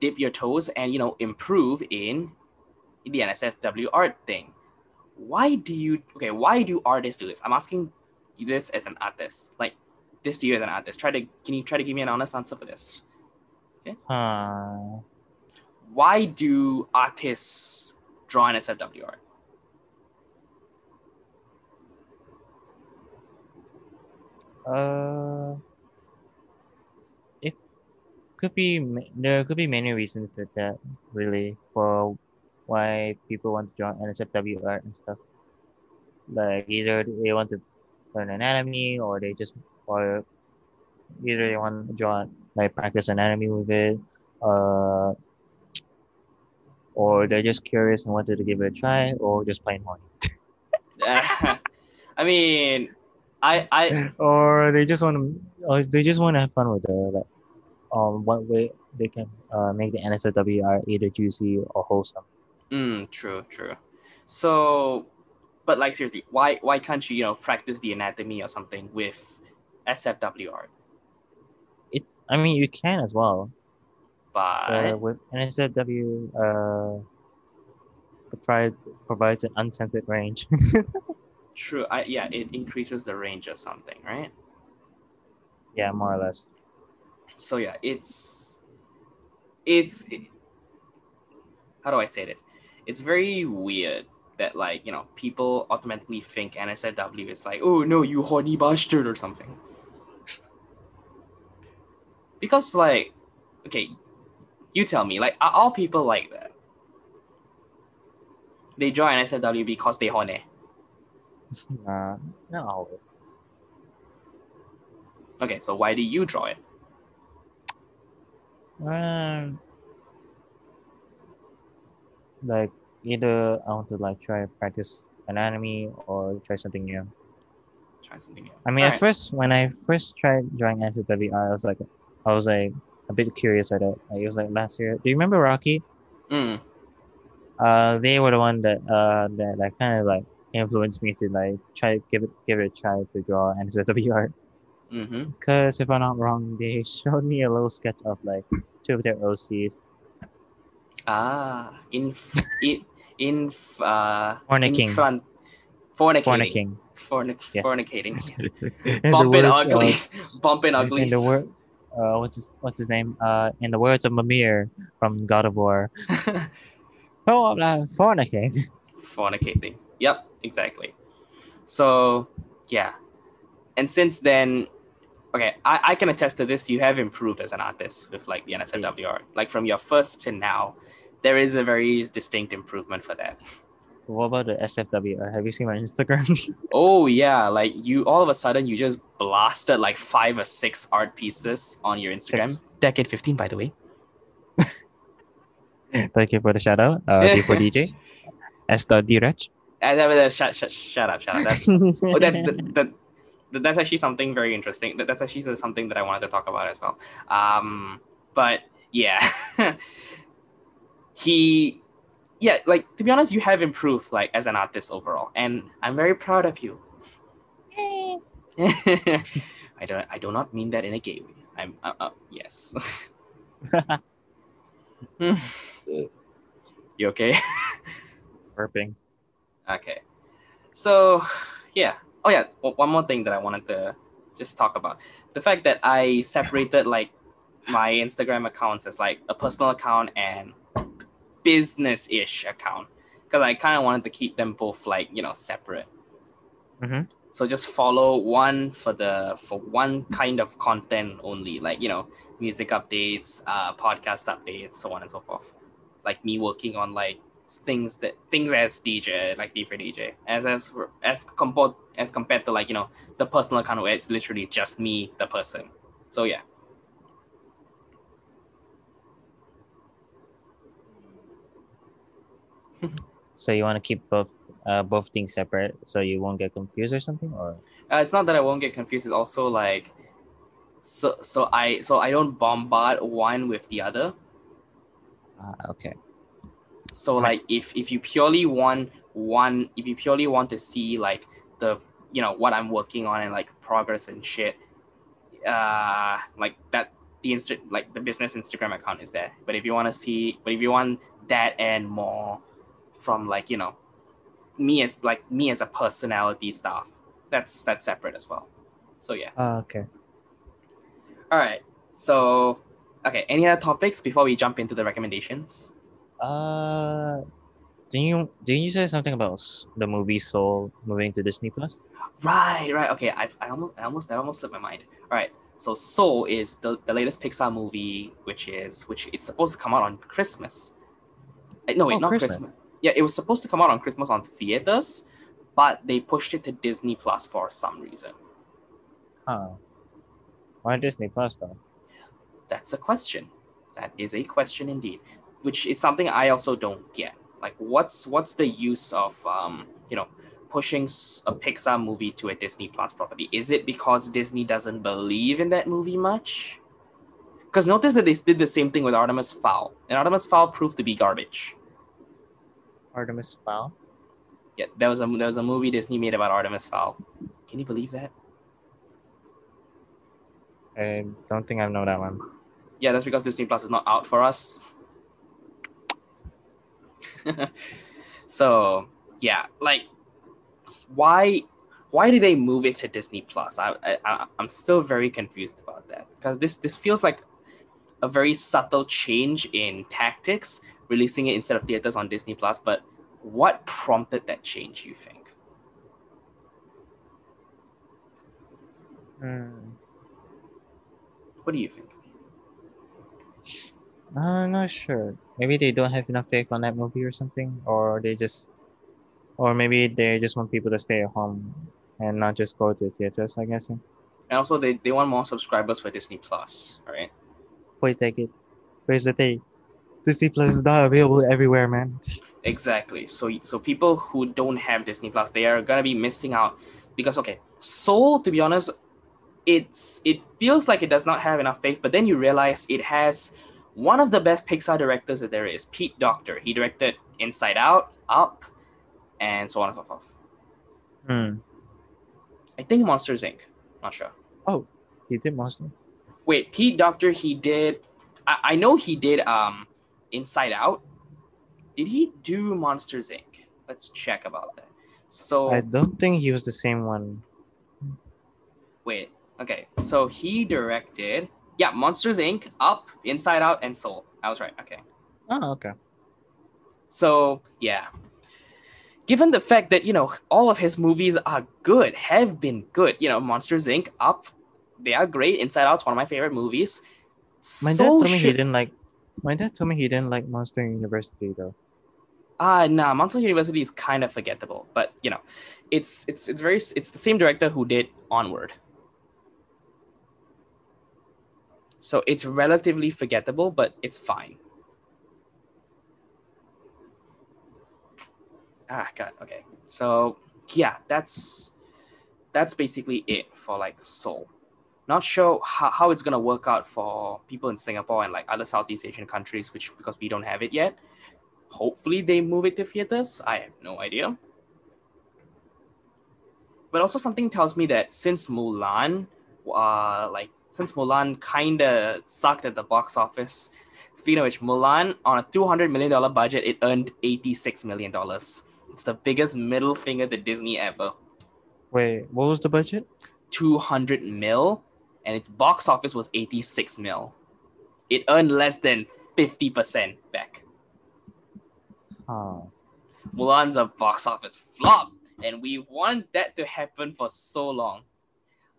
dip your toes and you know improve in the nsfw art thing. Why do you okay why do artists do this? I'm asking this as an artist like this to you as an artist. Try to can you try to give me an honest answer for this?
Huh.
why do artists draw nsfw art
Uh, it could be there could be many reasons that that really for why people want to join NSFW art and stuff. Like either they want to learn anatomy or they just or either they want to draw like practice anatomy with it, uh, or they're just curious and wanted to give it a try, or just plain horny. <laughs>
i mean i i
or they just want to or they just want to have fun with it like um one way they can uh, make the NSFW art either juicy or wholesome
Mm, true, true. So, but like seriously, why why can't you you know practice the anatomy or something with SFWR? art?
I mean you can as well
But
uh, with NSFW uh provides provides an uncensored range <laughs>
true, I yeah, it increases the range or something, right?
yeah more or less
So yeah, it's it's how do I say this? It's very weird that like you know people automatically think NSFW is like oh no you horny bastard or something. Because like, okay, you tell me like are all people like that? They join NSFW because they horny. <laughs>
uh, not always
Okay, so why do you draw it?
um like either I want to like try practice anatomy or try something new
Try something new.
I mean, at
Alright.
first, when I first tried drawing NSFW art, I was like, I was like a bit curious at it. Like, it was like last year. Do you remember Rocky?
Mm,
Uh, they were the one that uh that like kind of like influenced me to like try give it give it a try to draw NSFW art.
mm-hmm.
Because if I'm not wrong, they <laughs> showed me a little sketch of like two of their OCs.
Ah, in in in uh
Fornicking.
in front fornicating
Fornicking.
Fornic-
Yes.
fornicating <laughs> <laughs> bumping ugly bumping ugly in
the word, uh, what's his, what's his name? Uh, in the words of Mimir from God of War. Oh, I'm not fornicating.
fornicating yep exactly so yeah and since then okay I, I can attest to this you have improved as an artist with like the nsfw art like from your first to now there is a very distinct improvement for that
What about the SFW? Uh, Have you seen my Instagram? <laughs>
Oh yeah, like you all of a sudden you just blasted like five or six art pieces on your Instagram.
Six.
Decade 15, by the way. <laughs>
Thank you for the shout out. Uh, <laughs> for DJ. S the Direct.
Uh, that- that- shut, shut, shut up, shut up. That's <laughs> oh, that, that, that, that- that's actually something very interesting. That, that's actually something that I wanted to talk about as well. Um, but yeah, <laughs> he, yeah, like to be honest, you have improved like as an artist overall, and I'm very proud of you. Yay. <laughs> I don't, I do not mean that in a gay way. I'm, uh, uh, yes. You okay?
Burping.
Okay. So, yeah. Oh yeah. One more thing that I wanted to just talk about the fact that I separated like my Instagram accounts as like a personal account and business-ish account because I kind of wanted to keep them both like you know separate.
Mhm.
So just follow one for the for one kind of content only, like you know music updates, uh, podcast updates, so on and so forth. Like me working on like things that things as DJ, like D for DJ, as as as compared as compared to like you know the personal account where it's literally just me, the person. So yeah. <laughs>
So you want to keep both uh, both things separate so you won't get confused or something, or
Uh, it's not that I won't get confused. It's also like, so so I so I don't bombard one with the other.
uh, okay.
So like if if you purely want one, if you purely want to see like the you know what I'm working on and like progress and shit, uh, like that the insta like the business Instagram account is there. But if you want to see, but if you want that and more from like you know me as like me as a personality stuff, that's that's separate as well. So yeah.
Uh, okay.
All right. So, okay. Any other topics before we jump into the recommendations?
Uh, didn't you didn't you say something about the movie Soul moving to Disney Plus?
Right, right. Okay. I, I almost, I almost, that almost slipped my mind. All right. So, Soul is the, the latest Pixar movie, which is which is supposed to come out on Christmas. Eh, No, wait,
Oh,
not
Christmas.
Christmas. Yeah, it was supposed to come out on Christmas on theaters, but they pushed it to Disney Plus for some reason.
Huh. Why Disney Plus though?
That's a question. That is a question indeed, which is something I also don't get. Like, what's what's the use of um, you know, pushing a Pixar movie to a Disney Plus property? Is it because Disney doesn't believe in that movie much? Because notice that they did the same thing with Artemis Fowl, and Artemis Fowl proved to be garbage.
Artemis Fowl.
Yeah, there was a there was a movie Disney made about Artemis Fowl. Can you believe that?
I don't think I know that one.
Yeah, that's because Disney Plus is not out for us. <laughs> <laughs> so yeah, like why why did they move it to Disney Plus? I, I I'm still very confused about that because this this feels like a very subtle change in tactics, releasing it instead of theaters on Disney Plus. But what prompted that change? You think?
Hmm.
What do you think?
I'm not sure. Maybe they don't have enough faith on that movie or something, or they just, or maybe they just want people to stay at home and not just go to theaters. I guess.
And also, they, they want more subscribers for Disney Plus, right?
Wait, take it. Where's the thing? Disney Plus is not available everywhere, man.
Exactly. So so people who don't have Disney Plus, they are gonna be missing out because okay, Soul, to be honest, it's it feels like it does not have enough faith, but then you realize it has one of the best Pixar directors that there is, Pete Docter. He directed Inside Out, Up, and so on and so forth.
Hmm.
I think Monsters Inc. Not sure.
Oh, he did Monster.
Wait, Pete Docter, he did. I, I know he did um Inside Out. Did he do Monsters Inc? Let's check about that. So
I don't think he was the same one.
Wait. Okay. So he directed, yeah, Monsters Inc., Up, Inside Out, and Soul. I was right. Okay.
Oh, okay.
So yeah. Given the fact that you know all of his movies are good, have been good. You know, Monsters Inc., Up, they are great. Inside Out's one of my favorite movies.
My dad told me he didn't like. My dad told me he didn't like Monster University though.
Ah, nah, Monster University is kind of forgettable, but you know, it's it's it's very it's the same director who did Onward. So it's relatively forgettable, but it's fine. Ah, god, okay. So yeah, that's that's basically it for like Soul. Not sure how, how it's gonna work out for people in Singapore and like other Southeast Asian countries, which because we don't have it yet hopefully they move it to theaters. I have no idea. But also something tells me that since Mulan uh, like since Mulan kinda sucked at the box office. Speaking of which, Mulan on a two hundred million dollar budget, it earned eighty six million dollars. It's the biggest middle finger to Disney ever.
Wait, what was the budget?
Two hundred mil, and its box office was eighty six mil. It earned less than fifty percent back.
Oh.
Mulan's a box office flop, and we want that to happen for so long.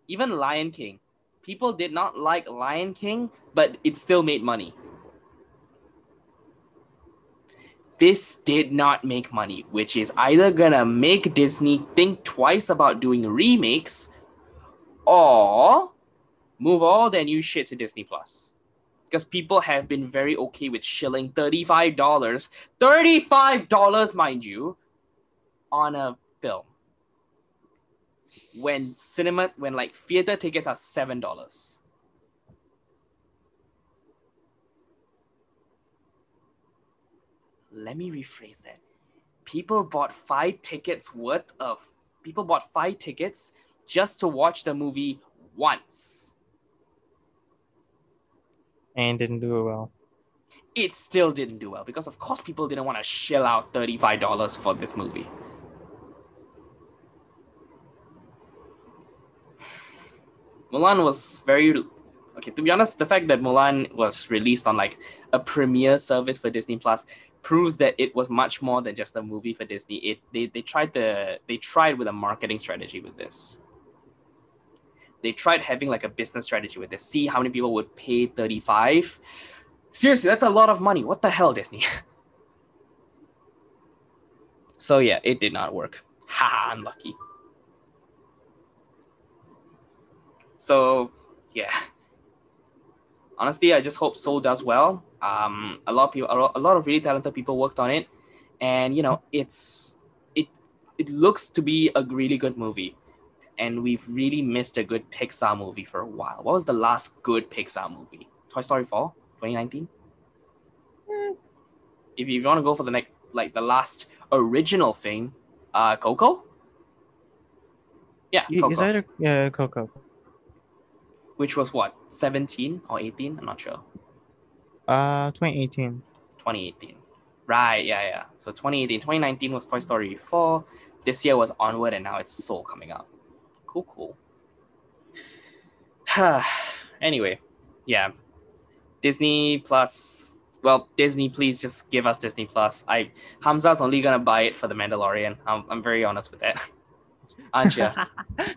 Even Lion King, people did not like Lion King, but it still made money. This did not make money, which is either gonna make Disney think twice about doing remakes or move all their new shit to Disney Plus. Because people have been very okay with shilling $35, $35, mind you, on a film. When cinema, when like theater tickets are $7. let me rephrase that. People bought five tickets worth of people bought five tickets just to watch the movie once.
And didn't do it well.
It still didn't do well because of course people didn't want to shell out $35 for this movie. Mulan was very okay to be honest the fact that Mulan was released on like a premiere service for Disney Plus proves that it was much more than just a movie for Disney. It they, they tried the they tried with a marketing strategy with this. They tried having like a business strategy with this. See how many people would pay 35. Seriously, that's a lot of money. What the hell, Disney? <laughs> so yeah, it did not work. Ha, unlucky. So yeah. Honestly, I just hope Soul does well. Um, a lot of people, a lot of really talented people worked on it, and you know, it's it it looks to be a really good movie, and we've really missed a good Pixar movie for a while. What was the last good Pixar movie? Toy Story 4, 2019.
Mm.
If you want to go for the next, like the last original thing, uh, Coco. Yeah, Coco.
Is that a, yeah, Coco?
Which was what 17 or 18 i'm not sure.
Uh, 2018.
2018 right yeah yeah. So 2018 2019 was toy story 4 this year was onward and now it's soul coming up. Cool cool. <sighs> Anyway yeah. Disney plus well disney please just give us disney plus. I hamza's only gonna buy it for the mandalorian. I'm, I'm very honest with that <laughs> aren't you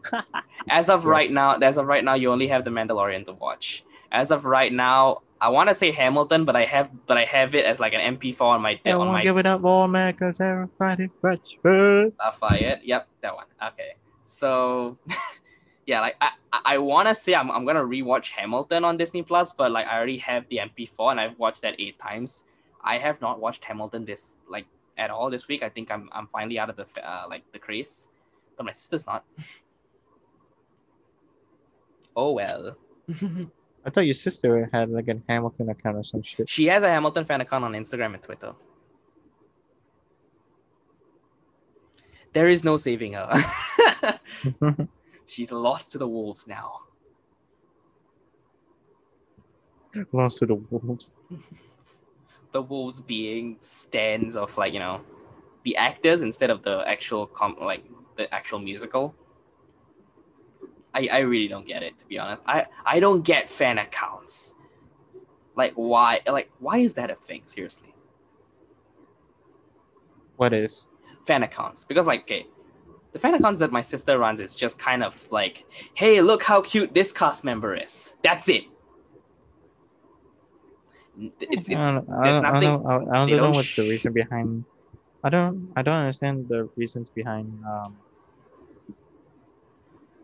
<laughs> as of right now as of right now you only have the mandalorian to watch as of right now i want to say hamilton but i have but i have it as like an mp4 on my
I
on my
give it up, all man, cause everybody Breakfast.
Lafayette. Yep, that one. Okay. So <laughs> yeah, like I I- I wanna say I'm I'm gonna rewatch Hamilton on Disney Plus, but like I already have the MP4 and I've watched that eight times. I have not watched Hamilton this like at all this week. I think I'm I'm finally out of the uh, like the craze, but my sister's not. <laughs> oh well. <laughs>
I thought your sister had like a Hamilton account or some shit.
she has a Hamilton fan account on Instagram and Twitter. There is no saving her. <laughs> She's lost to the wolves now.
Lost to the wolves.
the wolves being stands of like you know the actors instead of the actual com like the actual musical i i really don't get it to be honest i i don't get fan accounts like why like why is that a thing seriously
What is?
fan accounts because like okay the fan accounts that my sister runs is just kind of like hey look how cute this cast member is that's it it's
I don't, I don't, I
nothing-
don't, know- I, I don't know
don't
what's the reason behind. I don't. I don't understand the reasons behind um.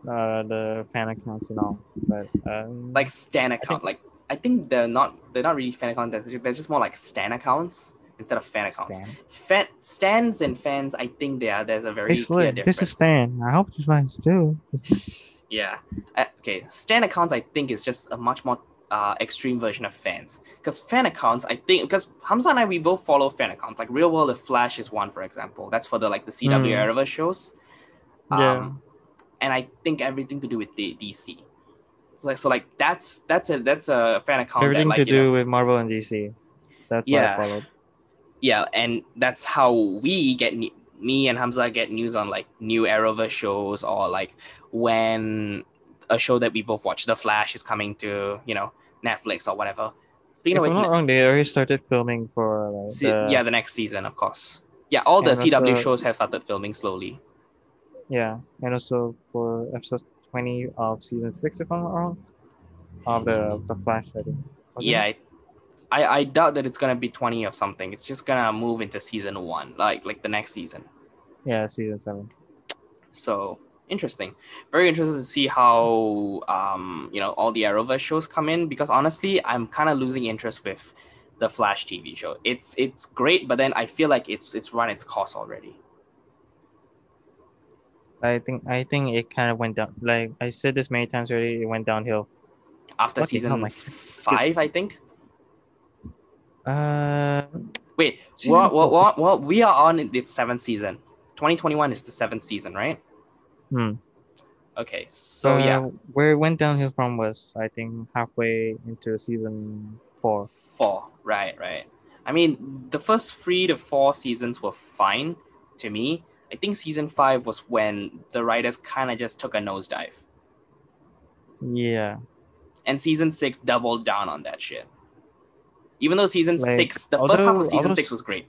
Uh, the fan accounts and all, but um,
like stan account like i think they're not they're not really fan accounts they're just, they're just more like stan accounts instead of fan accounts
Stan.
fan stands and fans i think they are there's a very
Hey,
clear
Slick,
difference
this is Stan. I hope you guys too. <laughs>
yeah Uh, okay stan accounts i think is just a much more uh, extreme version of fans because fan accounts i think because hamza and i we both follow fan accounts like real world of flash is one for example that's for the like the cw
Mm.
Arrowverse shows
Yeah.
And i think everything to do with the dc like so like that's that's a that's a fan account
Everything
that, like,
to do
know,
with Marvel and DC. That's
Yeah.
what I followed.
yeah, and that's how we get me and Hamza get news on like new Arrowverse shows or like when a show that we both watch, The Flash, is coming to you know Netflix or whatever. Speaking
If
of
I'm
which,
not wrong, they already started filming for uh,
like,
the,
yeah, the next season, of course. Yeah, all the CW
also-
shows have started filming slowly.
Yeah, and also for episode twenty of season six, if I'm not wrong, of the the Flash. Think. Was it?
yeah, I, I doubt that it's gonna be twenty or something. It's just gonna move into season one, like like the next season.
Yeah, season seven.
So interesting. Very interested to see how um you know all the Arrowverse shows come in because honestly, I'm kind of losing interest with the Flash TV show. It's it's great, but then I feel like it's it's run its course already.
I think I think it kind of went down. Like I said this many times already, it went downhill.
After
hell,
season
my-
five, I think.
Uh,
Wait,
What,
well, well,
four
well,
was-
well, we are on its seventh season. 2021 is the seventh season, right?
hmm.
Okay, so
uh,
yeah,
where it went downhill from was I think halfway into season four.
four. Right, right. I mean, the first three to four seasons were fine to me. I think season five was when the writers kind of just took a nosedive,
Yeah,
and season six doubled down on that shit. Even though season
Like,
six, the first half of season
although
six was great.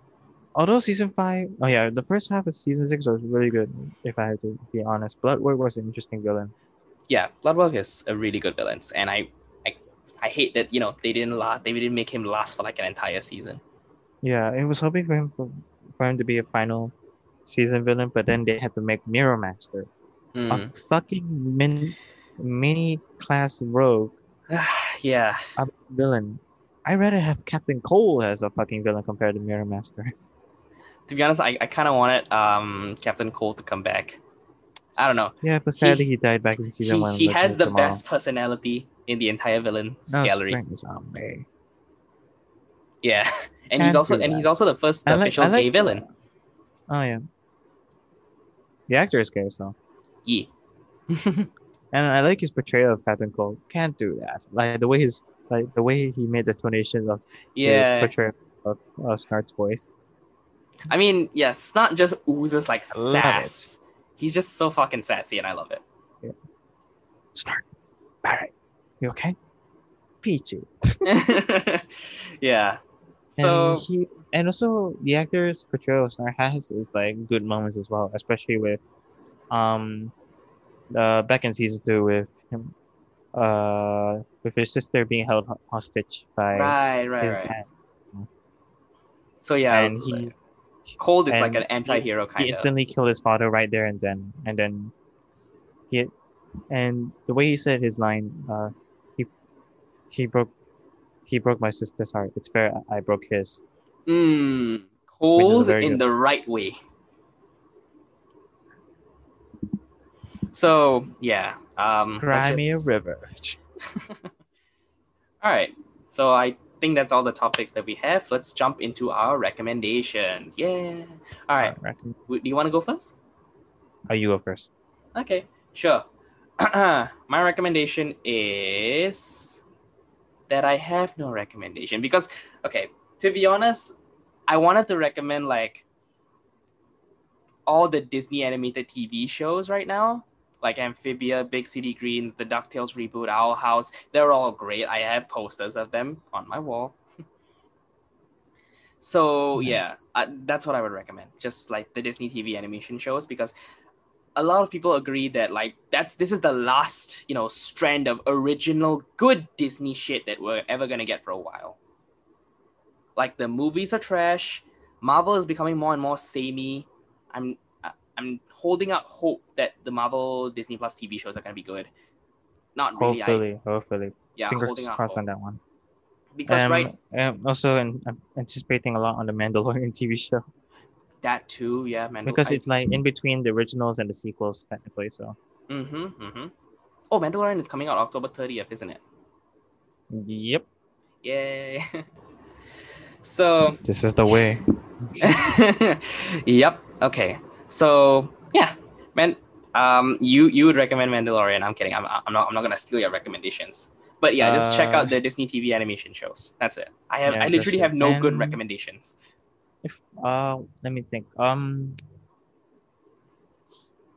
although season five, oh yeah, the first half of season six was really good. If I had to be honest, Bloodwork was an interesting villain.
Yeah, Bloodwork is a really good villain, and I, I, I hate that you know they didn't last. They didn't make him last for like an entire season.
Yeah, I was hoping for him for, for him to be a final season villain, but then they had to make Mirror Master
Mm.
a fucking min, mini class rogue <sighs>
yeah,
a villain. I'd rather have Captain Cold as a fucking villain compared to Mirror Master.
to be honest, I, I kind of wanted um Captain Cold to come back. I don't know.
Yeah, but sadly he, died back in season
he,
one.
he has the
Tomorrow.
best personality in the entire villains
No,
gallery. Yeah, <laughs> and he's
Can't
also and he's also the first
I like-
official
I like-
gay villain.
Oh yeah. The actor is gay, so
Yeah. <laughs>
and I like his portrayal of Captain Cold. Can't do that. Like the way he's like the way he made the tonation of his
yeah.
portrayal of uh, Snart's voice.
I mean, yes, it's not just oozes like sass. He's just so fucking sassy, and I love it. Yeah.
Snart, Barrett, you okay? Peachy. <laughs>
yeah. So
and he and also the actor's portrayal of Snart has is like good moments as well, especially with um uh back in season two with him uh with his sister being held hostage by
right, right, right.
dad.
So yeah,
and he
Cold is like an anti-hero
he
kind of.
He instantly killed his father right there and then and then he and the way he said his line uh he he broke he broke my sister's heart it's fair i broke his
Mm, cold in
good.
the right way. So yeah, um,
cry me a river <laughs>
All right, so I think that's all the topics that we have. Let's jump into our recommendations. Yeah. All right, W- do you want to go first?
oh you go first
Okay, sure. <clears throat> My recommendation is that I have no recommendation because, okay, to be honest, I wanted to recommend like all the Disney animated TV shows right now, like Amphibia, Big City Greens, the DuckTales reboot, Owl House. They're all great. I have posters of them on my wall. <laughs> so, yeah,
Nice.
uh, that's what I would recommend. Just like the Disney TV animation shows because a lot of people agree that like that's this is the last you know strand of original good disney shit that we're ever gonna get for a while like the movies are trash. Marvel is becoming more and more samey. I'm I- i'm holding out hope that the marvel disney plus tv shows are gonna be good. Not really I,
hopefully hopefully.
Yeah
fingers
holding out
crossed
hope.
on that one.
Because
um,
right
um, also and i'm anticipating a lot on the mandalorian <laughs> tv show.
That too yeah man
because it's like in between the originals and the sequels technically so.
Mm-hmm, mm-hmm. oh mandalorian is coming out october 30th isn't it?
Yep.
Yay <laughs> so
this is the way <laughs>
yep. Okay. So yeah, man, Um, you you would recommend Mandalorian? I'm kidding. I'm, I'm not. I'm not gonna steal your recommendations. But yeah, just check
Uh,
out the Disney TV animation shows. That's it. I have.
Yeah,
I literally have no good recommendations.
If uh, let me think. Um,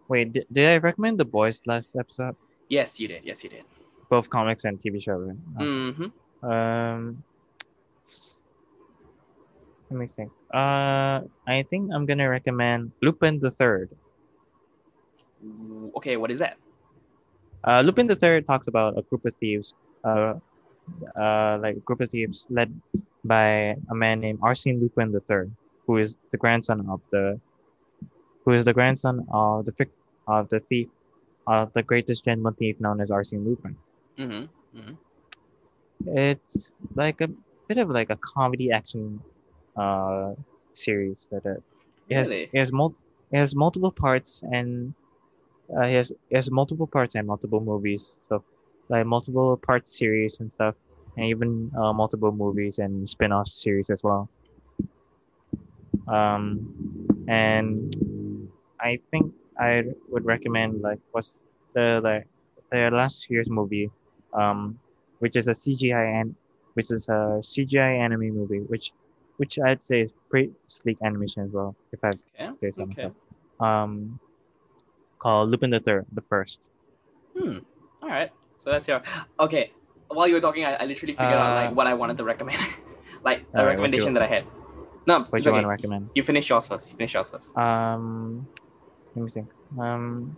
wait, did, did I recommend The Boys last episode?
Yes, you did. Yes, you did.
Both comics and TV show. Right?
Mm-hmm.
Um, let me think. Uh, I think I'm gonna recommend Lupin the Third.
Okay, what is that?
Uh, Lupin the Third talks about a group of thieves, uh, uh, like a group of thieves led by a man named Arsene Lupin the Third, who is the grandson of the, who is the grandson of the of the thief, of the greatest German thief known as Arsene Lupin.
Mm-hmm.
It's like a bit of like a comedy action, uh, series that uh, it has
Really?
it has mul- it has multiple parts and uh, it has it has multiple parts and multiple movies. So like multiple part series and stuff, and even uh, multiple movies and spin-off series as well. Um, and I think I would recommend like what's the like the last year's movie, um, which is a CGI and which is a CGI anime movie, which which I'd say is pretty sleek animation as well. If I
Okay.
say so
Okay.
Um, called Lupin the Third, the first.
Hmm. All right. So that's your. Okay. While you were talking, I, I literally figured out like
Uh,
what I wanted to recommend, <laughs> like a
what
recommendation that I had. No,
What do you
okay.
want to recommend?
You finish yours first. You finish yours first.
Um, let me think. Um,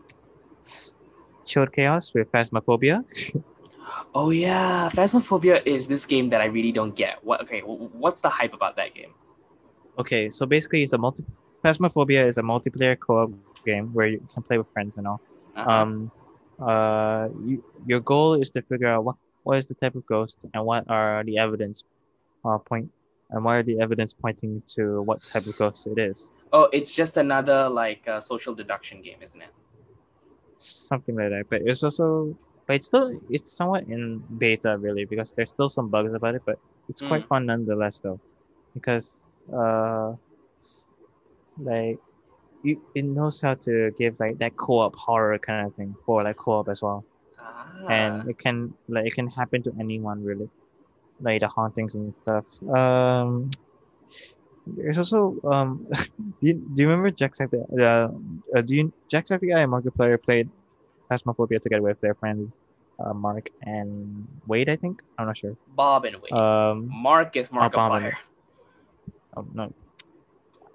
Short Chaos with Phasmophobia. <laughs>
Oh yeah, Phasmophobia is this game that I really don't get. What? Okay, what's the hype about that game?
Okay, so basically, it's a multi. Phasmophobia is a multiplayer co-op game where you can play with friends and all.
Uh-huh.
Um, uh, you, your goal is to figure out what what is the type of ghost and what are the evidence, uh, point, and what are the evidence pointing to what type of ghost it is.
oh, it's just another like uh, social deduction game, isn't it?
something like that. But it's also, but it's still, it's somewhat in beta really because there's still some bugs about it. But it's quite fun nonetheless though, because uh, like you, it knows how to give like that co-op horror kind of thing for like co-op as well,
Ah.
and it can like it can happen to anyone really, like the hauntings and stuff. Um. There's also um, <laughs> do you, do you remember Jacksepticeye? Uh, uh, do you Jacksepticeye and Markiplier played Phasmophobia together with their friends uh, Mark and Wade? I think I'm not sure.
Bob and Wade.
Um,
Mark is
Bob and
Markiplier.
oh, no,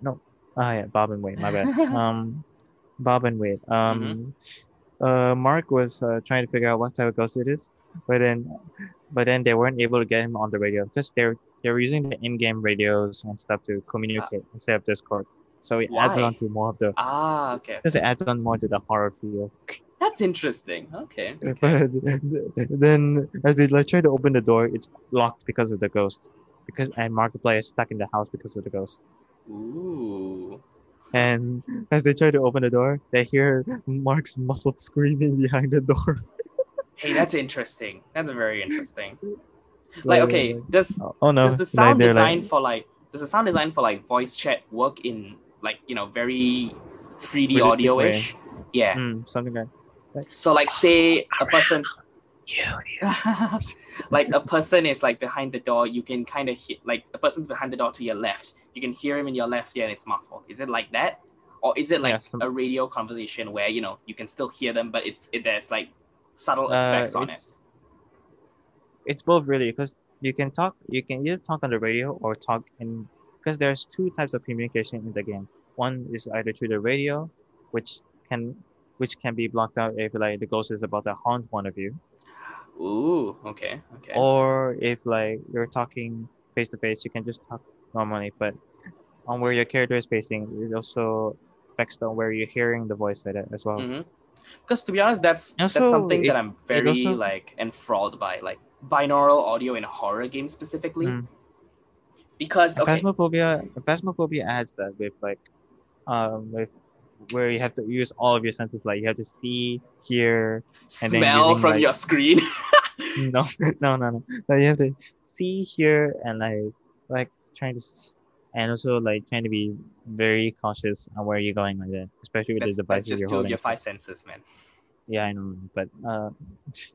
no. Ah, yeah, Bob and Wade. My bad. <laughs> um, Bob and Wade. Um, uh, Mark was uh, trying to figure out what type of ghost it is, but then, but then they weren't able to get him on the radio because they're they're using the in-game radios and stuff to communicate instead of Discord. So it adds on to more of the
Ah, okay.
because it adds on more to the horror feel.
That's interesting. Okay. okay.
But then as they like try to open the door, it's locked because of the ghost. Because and Markiplier is stuck in the house because of the ghost.
Ooh.
And as they try to open the door, they hear Mark's muffled screaming behind the door.
Hey, that's interesting. That's very interesting. <laughs> Like, okay, does
Oh, oh no!
does the sound design
like,
for like does the sound design for like voice chat work in like you know very 3D audio ish? Yeah.
mm, something like
So like say a person <laughs> <laughs> like a person is like behind the door, you can kind of hit like a person's behind the door to your left. You can hear him in your left ear and it's muffled. Is it like that? Or is it like
Yeah, some-
a radio conversation where you know you can still hear them but it's it, there's like subtle
Uh,
effects on it?
it's, it's both really because you can talk. You can either talk on the radio or talk in because there's two types of communication in the game. One is either through the radio, which can which can be blocked out if like the ghost is about to haunt one of you,
Ooh, okay, okay.
or if like you're talking face to face, you can just talk normally. But on where your character is facing, it also affects on where you're hearing the voice like that as well.
hmm Because to be honest, that's that's something
it-
that I'm very
also-
like enthralled by, like binaural audio in horror games specifically.
Mm.
Because okay,
Phasmophobia, Phasmophobia adds that with like, um, with where you have to use all of your senses. Like you have to see, hear.
smell from
like-
your screen. <laughs>
No, <laughs> no, no, no. Like you have to see, hear, and like, like trying to. and also like trying to be very cautious on where you're going like that, especially with
That's,
the
that's
devices
just
you're
two of your five senses, man.
Yeah, I know, but uh,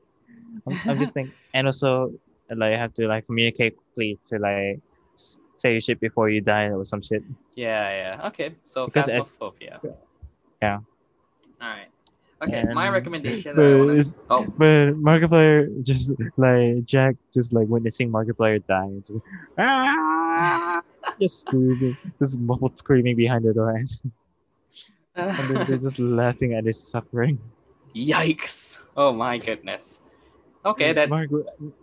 <laughs> I'm, I'm just thinking, and also like you have to like communicate quickly to like say shit before you die or some shit.
Yeah, yeah. Okay, so
Because as-
phasmophobia.
Yeah.
All right. Okay, my recommendation.
But,
wanna... Oh,
but Markiplier just like Jack just like witnessing Markiplier die, and just, ah! <laughs> just screaming, just muffled screaming behind the door, and then they're just <laughs> laughing at his suffering.
Yikes! Oh my goodness. Okay, that
Mark,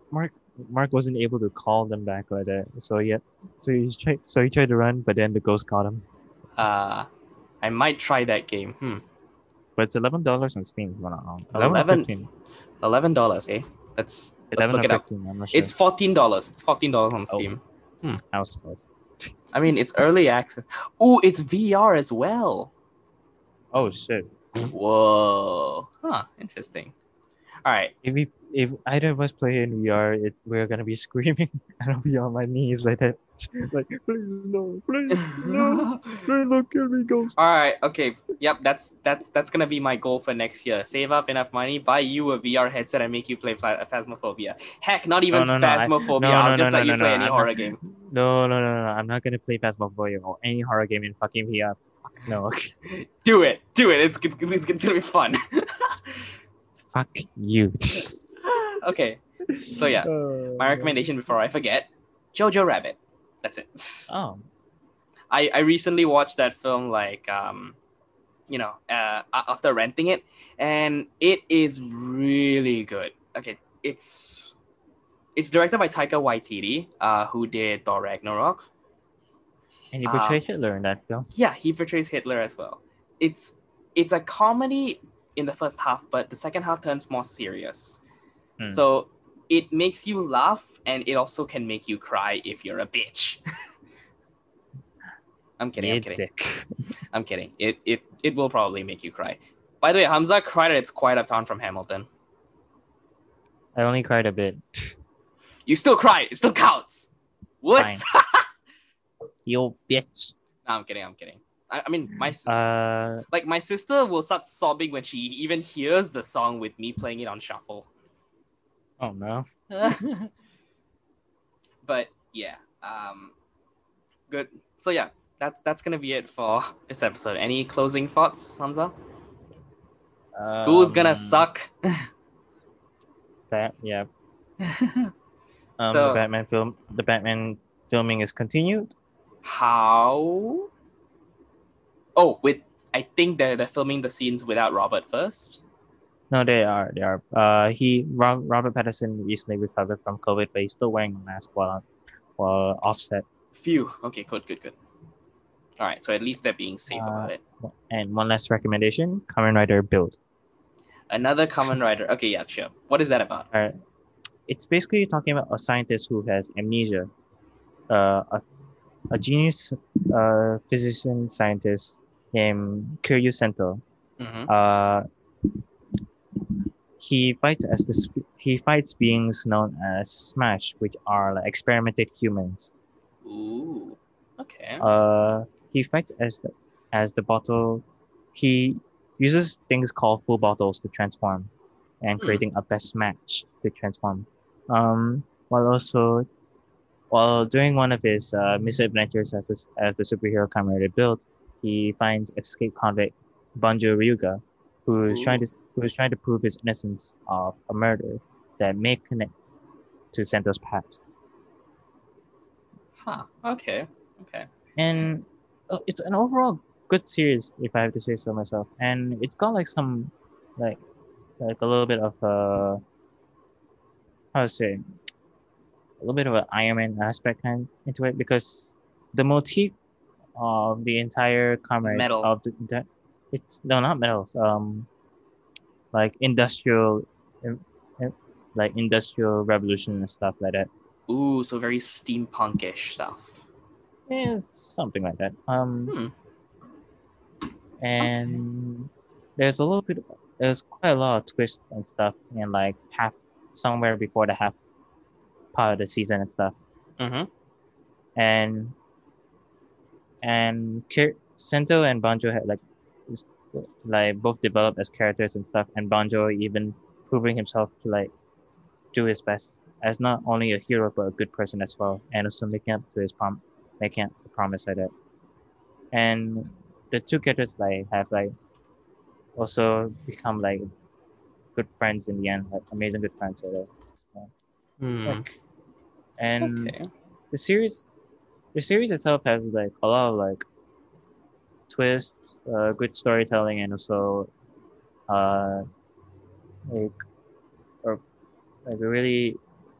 Mark, Mark wasn't able to call them back like that. So yeah, so he tried, so he tried to run, but then the ghost caught him.
uh, I might try that game. Hmm.
But it's eleven dollars on Steam. If wrong.
11?
or 15.
Eleven dollars, eh? Let's let's look it up.
Sure.
It's fourteen dollars. It's fourteen dollars on Steam.
Oh.
Steam.
I was close. <laughs>
I mean, it's early access. Oh, it's VR as well.
Oh shit!
Whoa. Huh. Interesting. All right.
If we, if either of us play in VR, it, we're gonna be <laughs> screaming, <laughs> and I'll be on my knees like that, <laughs> like please no, please no, please don't kill me, ghost.
All right. Okay. Yep. That's that's that's gonna be my goal for next year. Save up enough money, buy you a VR headset, and make you play Pha- Phasmophobia. Heck, not even
no, no,
Phasmophobia.
no,
I'll just
no,
let you play any
I'm
horror
not-
game.
No, no, no, no, I'm not gonna play Phasmophobia or any horror game in fucking VR. No,
Do it. Do it. It's, it's, it's gonna be fun.
Fuck you.
okay. So yeah, my recommendation before I forget, Jojo Rabbit. That's it.
Oh,
I, I recently watched that film like um you know uh after renting it and it is really good okay it's it's directed by Taika Waititi uh who did Thor Ragnarok
and you
Um,
portray Hitler in that film.
yeah he portrays Hitler as well it's it's a comedy in the first half but the second half turns more serious
Hmm.
so it makes you laugh and it also can make you cry if you're a bitch <laughs> I'm kidding I'm kidding. <laughs> I'm kidding. It it it will probably make you cry. By the way, Hamza cried at It's Quiet Uptown from Hamilton.
I only cried a bit.
You still cried. It still counts. Wuss. <laughs>
You bitch.
no, I'm kidding. I'm kidding. I, I mean, my
Uh,
like my sister will start sobbing when she even hears the song with me playing it on shuffle.
oh no. <laughs>
but yeah, um, good. So yeah, that's that's gonna be it for this episode. Any closing thoughts, Hamza? School's gonna
Um,
suck. <laughs>
That yeah. <laughs> Um,
So-
the Batman film, the Batman filming is continued.
How? Oh, with I think they're they're filming the scenes without Robert first.
No, they are. They are. Uh, he Rob, Robert Pattinson recently recovered from COVID, but he's still wearing a mask while while offset.
Phew. Okay, good, good, good. All right, so at least they're being safe
Uh,
about it.
And one last recommendation: Kamen Rider Build.
Another Kamen Rider. Okay, yeah, sure. What is that about?
Uh, it's basically talking about a scientist who has amnesia. Uh, a, a genius uh, physician scientist named Kiryu Sento.
hmm
Uh, he fights as the sp- he fights beings known as Smash, which are like experimented humans.
Ooh. Okay.
Uh, he fights as the, as the bottle. He uses things called full bottles to transform, and
Hmm.
creating a best match to transform. Um, while also, while doing one of his uh, misadventures as a, as the superhero Kamen Rider build, he finds escaped convict Banjo Ryuga, who is trying to who is trying to prove his innocence of a murder that may connect to Sento's past.
huh. Okay. Okay.
and uh, it's an overall good series if i have to say so myself and it's got like some like like a little bit of a how to say a little bit of an iron man aspect kind into it because the motif of the entire comrade
Metal.
of the, the it's no not metals um like industrial um, um, like industrial revolution and stuff like that
Ooh, so very steampunkish stuff.
Yeah, it's something like that. Um,
Hmm.
and there's a little bit, there's quite a lot of twists and stuff, and like half somewhere before the half part of the season and stuff.
Mm-hmm.
And and Ki- Sento and Banjo had like like both developed as characters and stuff, and Banjo even proving himself to like do his best as not only a hero but a good person as well, and also making up to his prom, making up the promise like that. And the two characters like have like also become like good friends in the end, like amazing good friends. Like that.
Hmm.
Like, and
Okay.
the series the series itself has like a lot of like twists uh, good storytelling and also uh like or like a really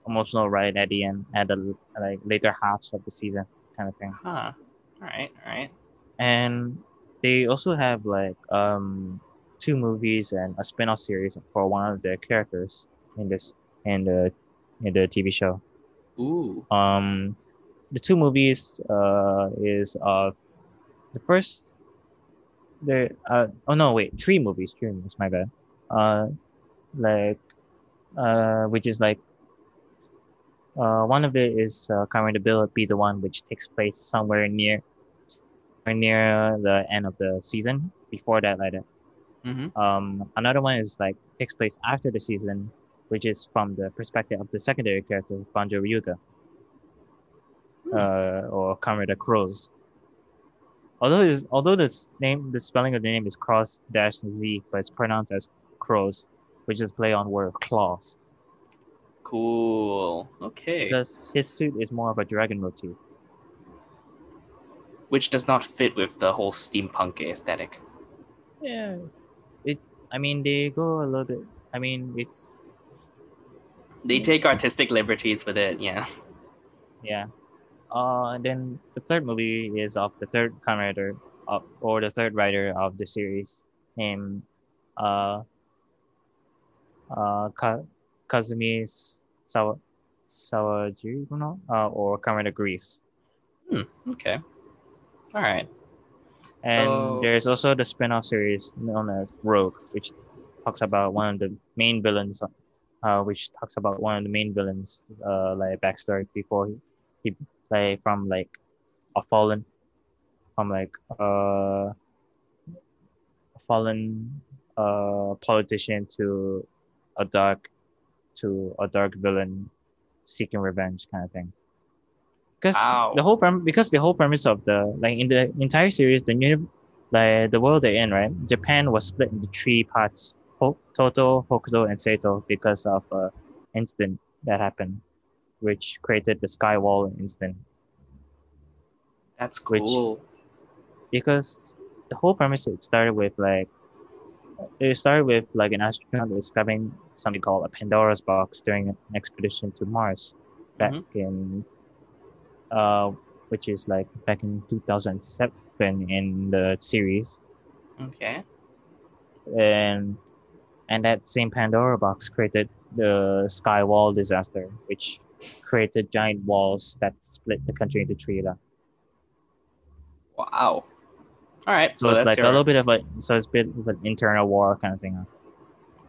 emotional ride at the end at the like later halves of the season kind of thing
Huh. All right. All right.
and they also have like um two movies and a spin-off series for one of the characters in this in the in the tv show
Ooh.
um the two movies uh is of the first the uh oh no wait three movies three movies my bad uh like uh which is like uh one of it is uh Kamen the Bill be the one which takes place somewhere near somewhere near the end of the season before that like that
Mm-hmm.
um, another one is like takes place after the season, which is from the perspective of the secondary character Banjo Ryuga. Uh, or Kamada Crows. Although it's, although the name the spelling of the name is cross dash z, but it's pronounced as crows, which is play on word of claws.
Cool. Okay.
Because his suit is more of a dragon motif.
Which does not fit with the whole steampunk aesthetic.
Yeah, it. I mean, they go a little bit. I mean, it's
They take artistic liberties with it. Yeah.
Yeah. Uh, and then the third movie is of the third writer of, or the third writer of the series named uh, uh, Ka- Kazumi Sawa Sawajiri, uh, or Kamen Grease.
Okay. All right.
And
So-
there's also the spin-off series known as Rogue, which talks about one of the main villains, uh, which talks about one of the main villains, uh, like backstory before he, he like from like a fallen, from like uh, a fallen uh politician to a dark, to a dark villain seeking revenge kind of thing. Because the whole prem- because the whole premise of the like in the entire series, the new like the world they're in, right? Japan was split into three parts: Ho- Toto, Hokuto, and Seto, because of a incident that happened, which created the Skywall incident.
That's
Which-
cool.
Because the whole premise it started with like it started with like an astronaut discovering something called a Pandora's box during an expedition to Mars back in uh which is like back in 2007 in the series
Okay.
and and that same Pandora box created the Skywall disaster, which created giant walls that split the country into three.
Wow. All right.
So,
So,
it's
that's
like
your
a little bit of a so it's a bit of an internal war kind of thing.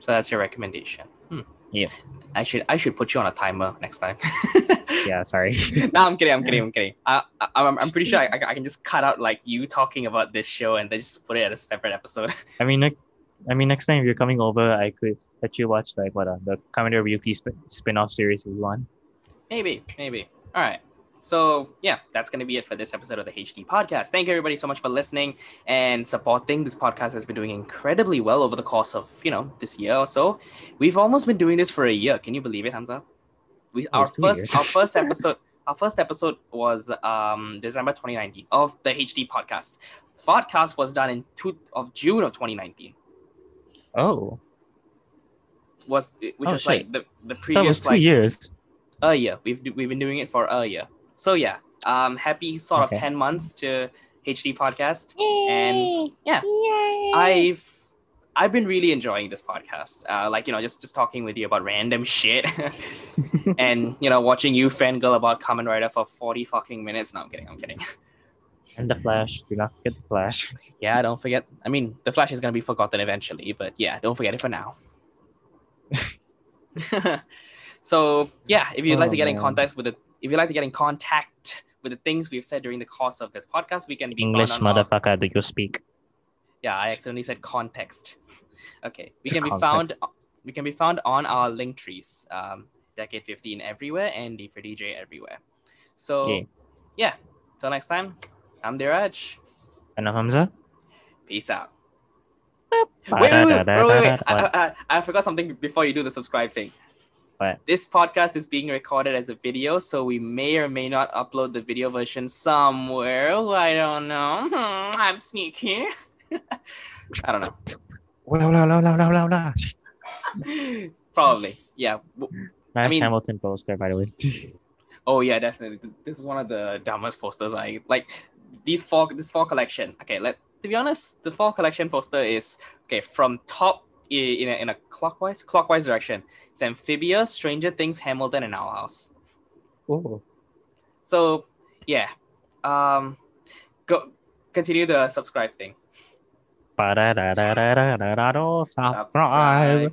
so that's your recommendation. Hmm.
Yeah.
I should I should put you on a timer next time. <laughs>
Yeah, sorry. <laughs>
no, I'm kidding. I'm kidding. I'm kidding. I, I, I'm, I'm pretty sure I, I can just cut out like you talking about this show and then just put it at a separate episode. <laughs>
I mean, like, I mean, next time if you're coming over, I could let you watch like what uh, the Commander Ryuki sp- spin-off series is one.
Maybe, maybe. All right. So yeah, that's gonna be it for this episode of the HD podcast. Thank you everybody so much for listening and supporting. This podcast has been doing incredibly well over the course of you know this year or so. We've almost been doing this for a year. Can you believe it, Hamza? We
Oh,
our first our first <laughs> episode our first episode was um December 2019 of the HD podcast. Podcast was done in two of June of 2019.
Oh,
Was which
Oh,
was
shit.
like the the
that
previous
was two
like
years.
A year. We've we've been doing it for a year. So yeah, um, happy sort of ten months to HD podcast, and yeah, I've I've been really enjoying this podcast. Uh, like you know, just just talking with you about random <laughs> shit, <laughs> and you know, watching you fangirl about Kamen Rider for forty fucking minutes. No, I'm kidding. I'm kidding. <laughs>
and the Flash. Do not forget the Flash.
Yeah, don't forget. I mean, the Flash is gonna be forgotten eventually, but yeah, don't forget it for now. So yeah, if you'd like
Oh,
to get in contact with the, if you'd like to get in contact with the things we've said during the course of this podcast, we can be
English
found on our-
motherfucker, do you speak?
yeah, I accidentally said context. okay, we
It's
can be found. We can be found on our link trees. Um, Decade 15 everywhere and D for DJ everywhere. So
Yeah.
yeah, till next time. I'm Diraj.
And I'm Hamza?
Peace out. Wait, wait, wait, wait, wait, wait, wait. I,
What?
I, I, I forgot something before you do the subscribe thing.
What?
This podcast is being recorded as a video, so we may or may not upload the video version somewhere. I don't know. Hmm, I'm sneaky. <laughs> I don't know.
La, la, la, la, la, la, la.
Probably. Yeah. W-
Nice
mean-
Hamilton poster, by the way. <laughs>
Oh yeah, definitely. This is one of the dumbest posters I like. These four, this four collection. Okay, let to be honest, the four collection poster is okay from top i- in a, in a clockwise clockwise direction. It's Amphibia, Stranger Things, Hamilton, and Owl House.
Oh.
So yeah, um, go continue the subscribe thing.
Subscribe.
Subscribe.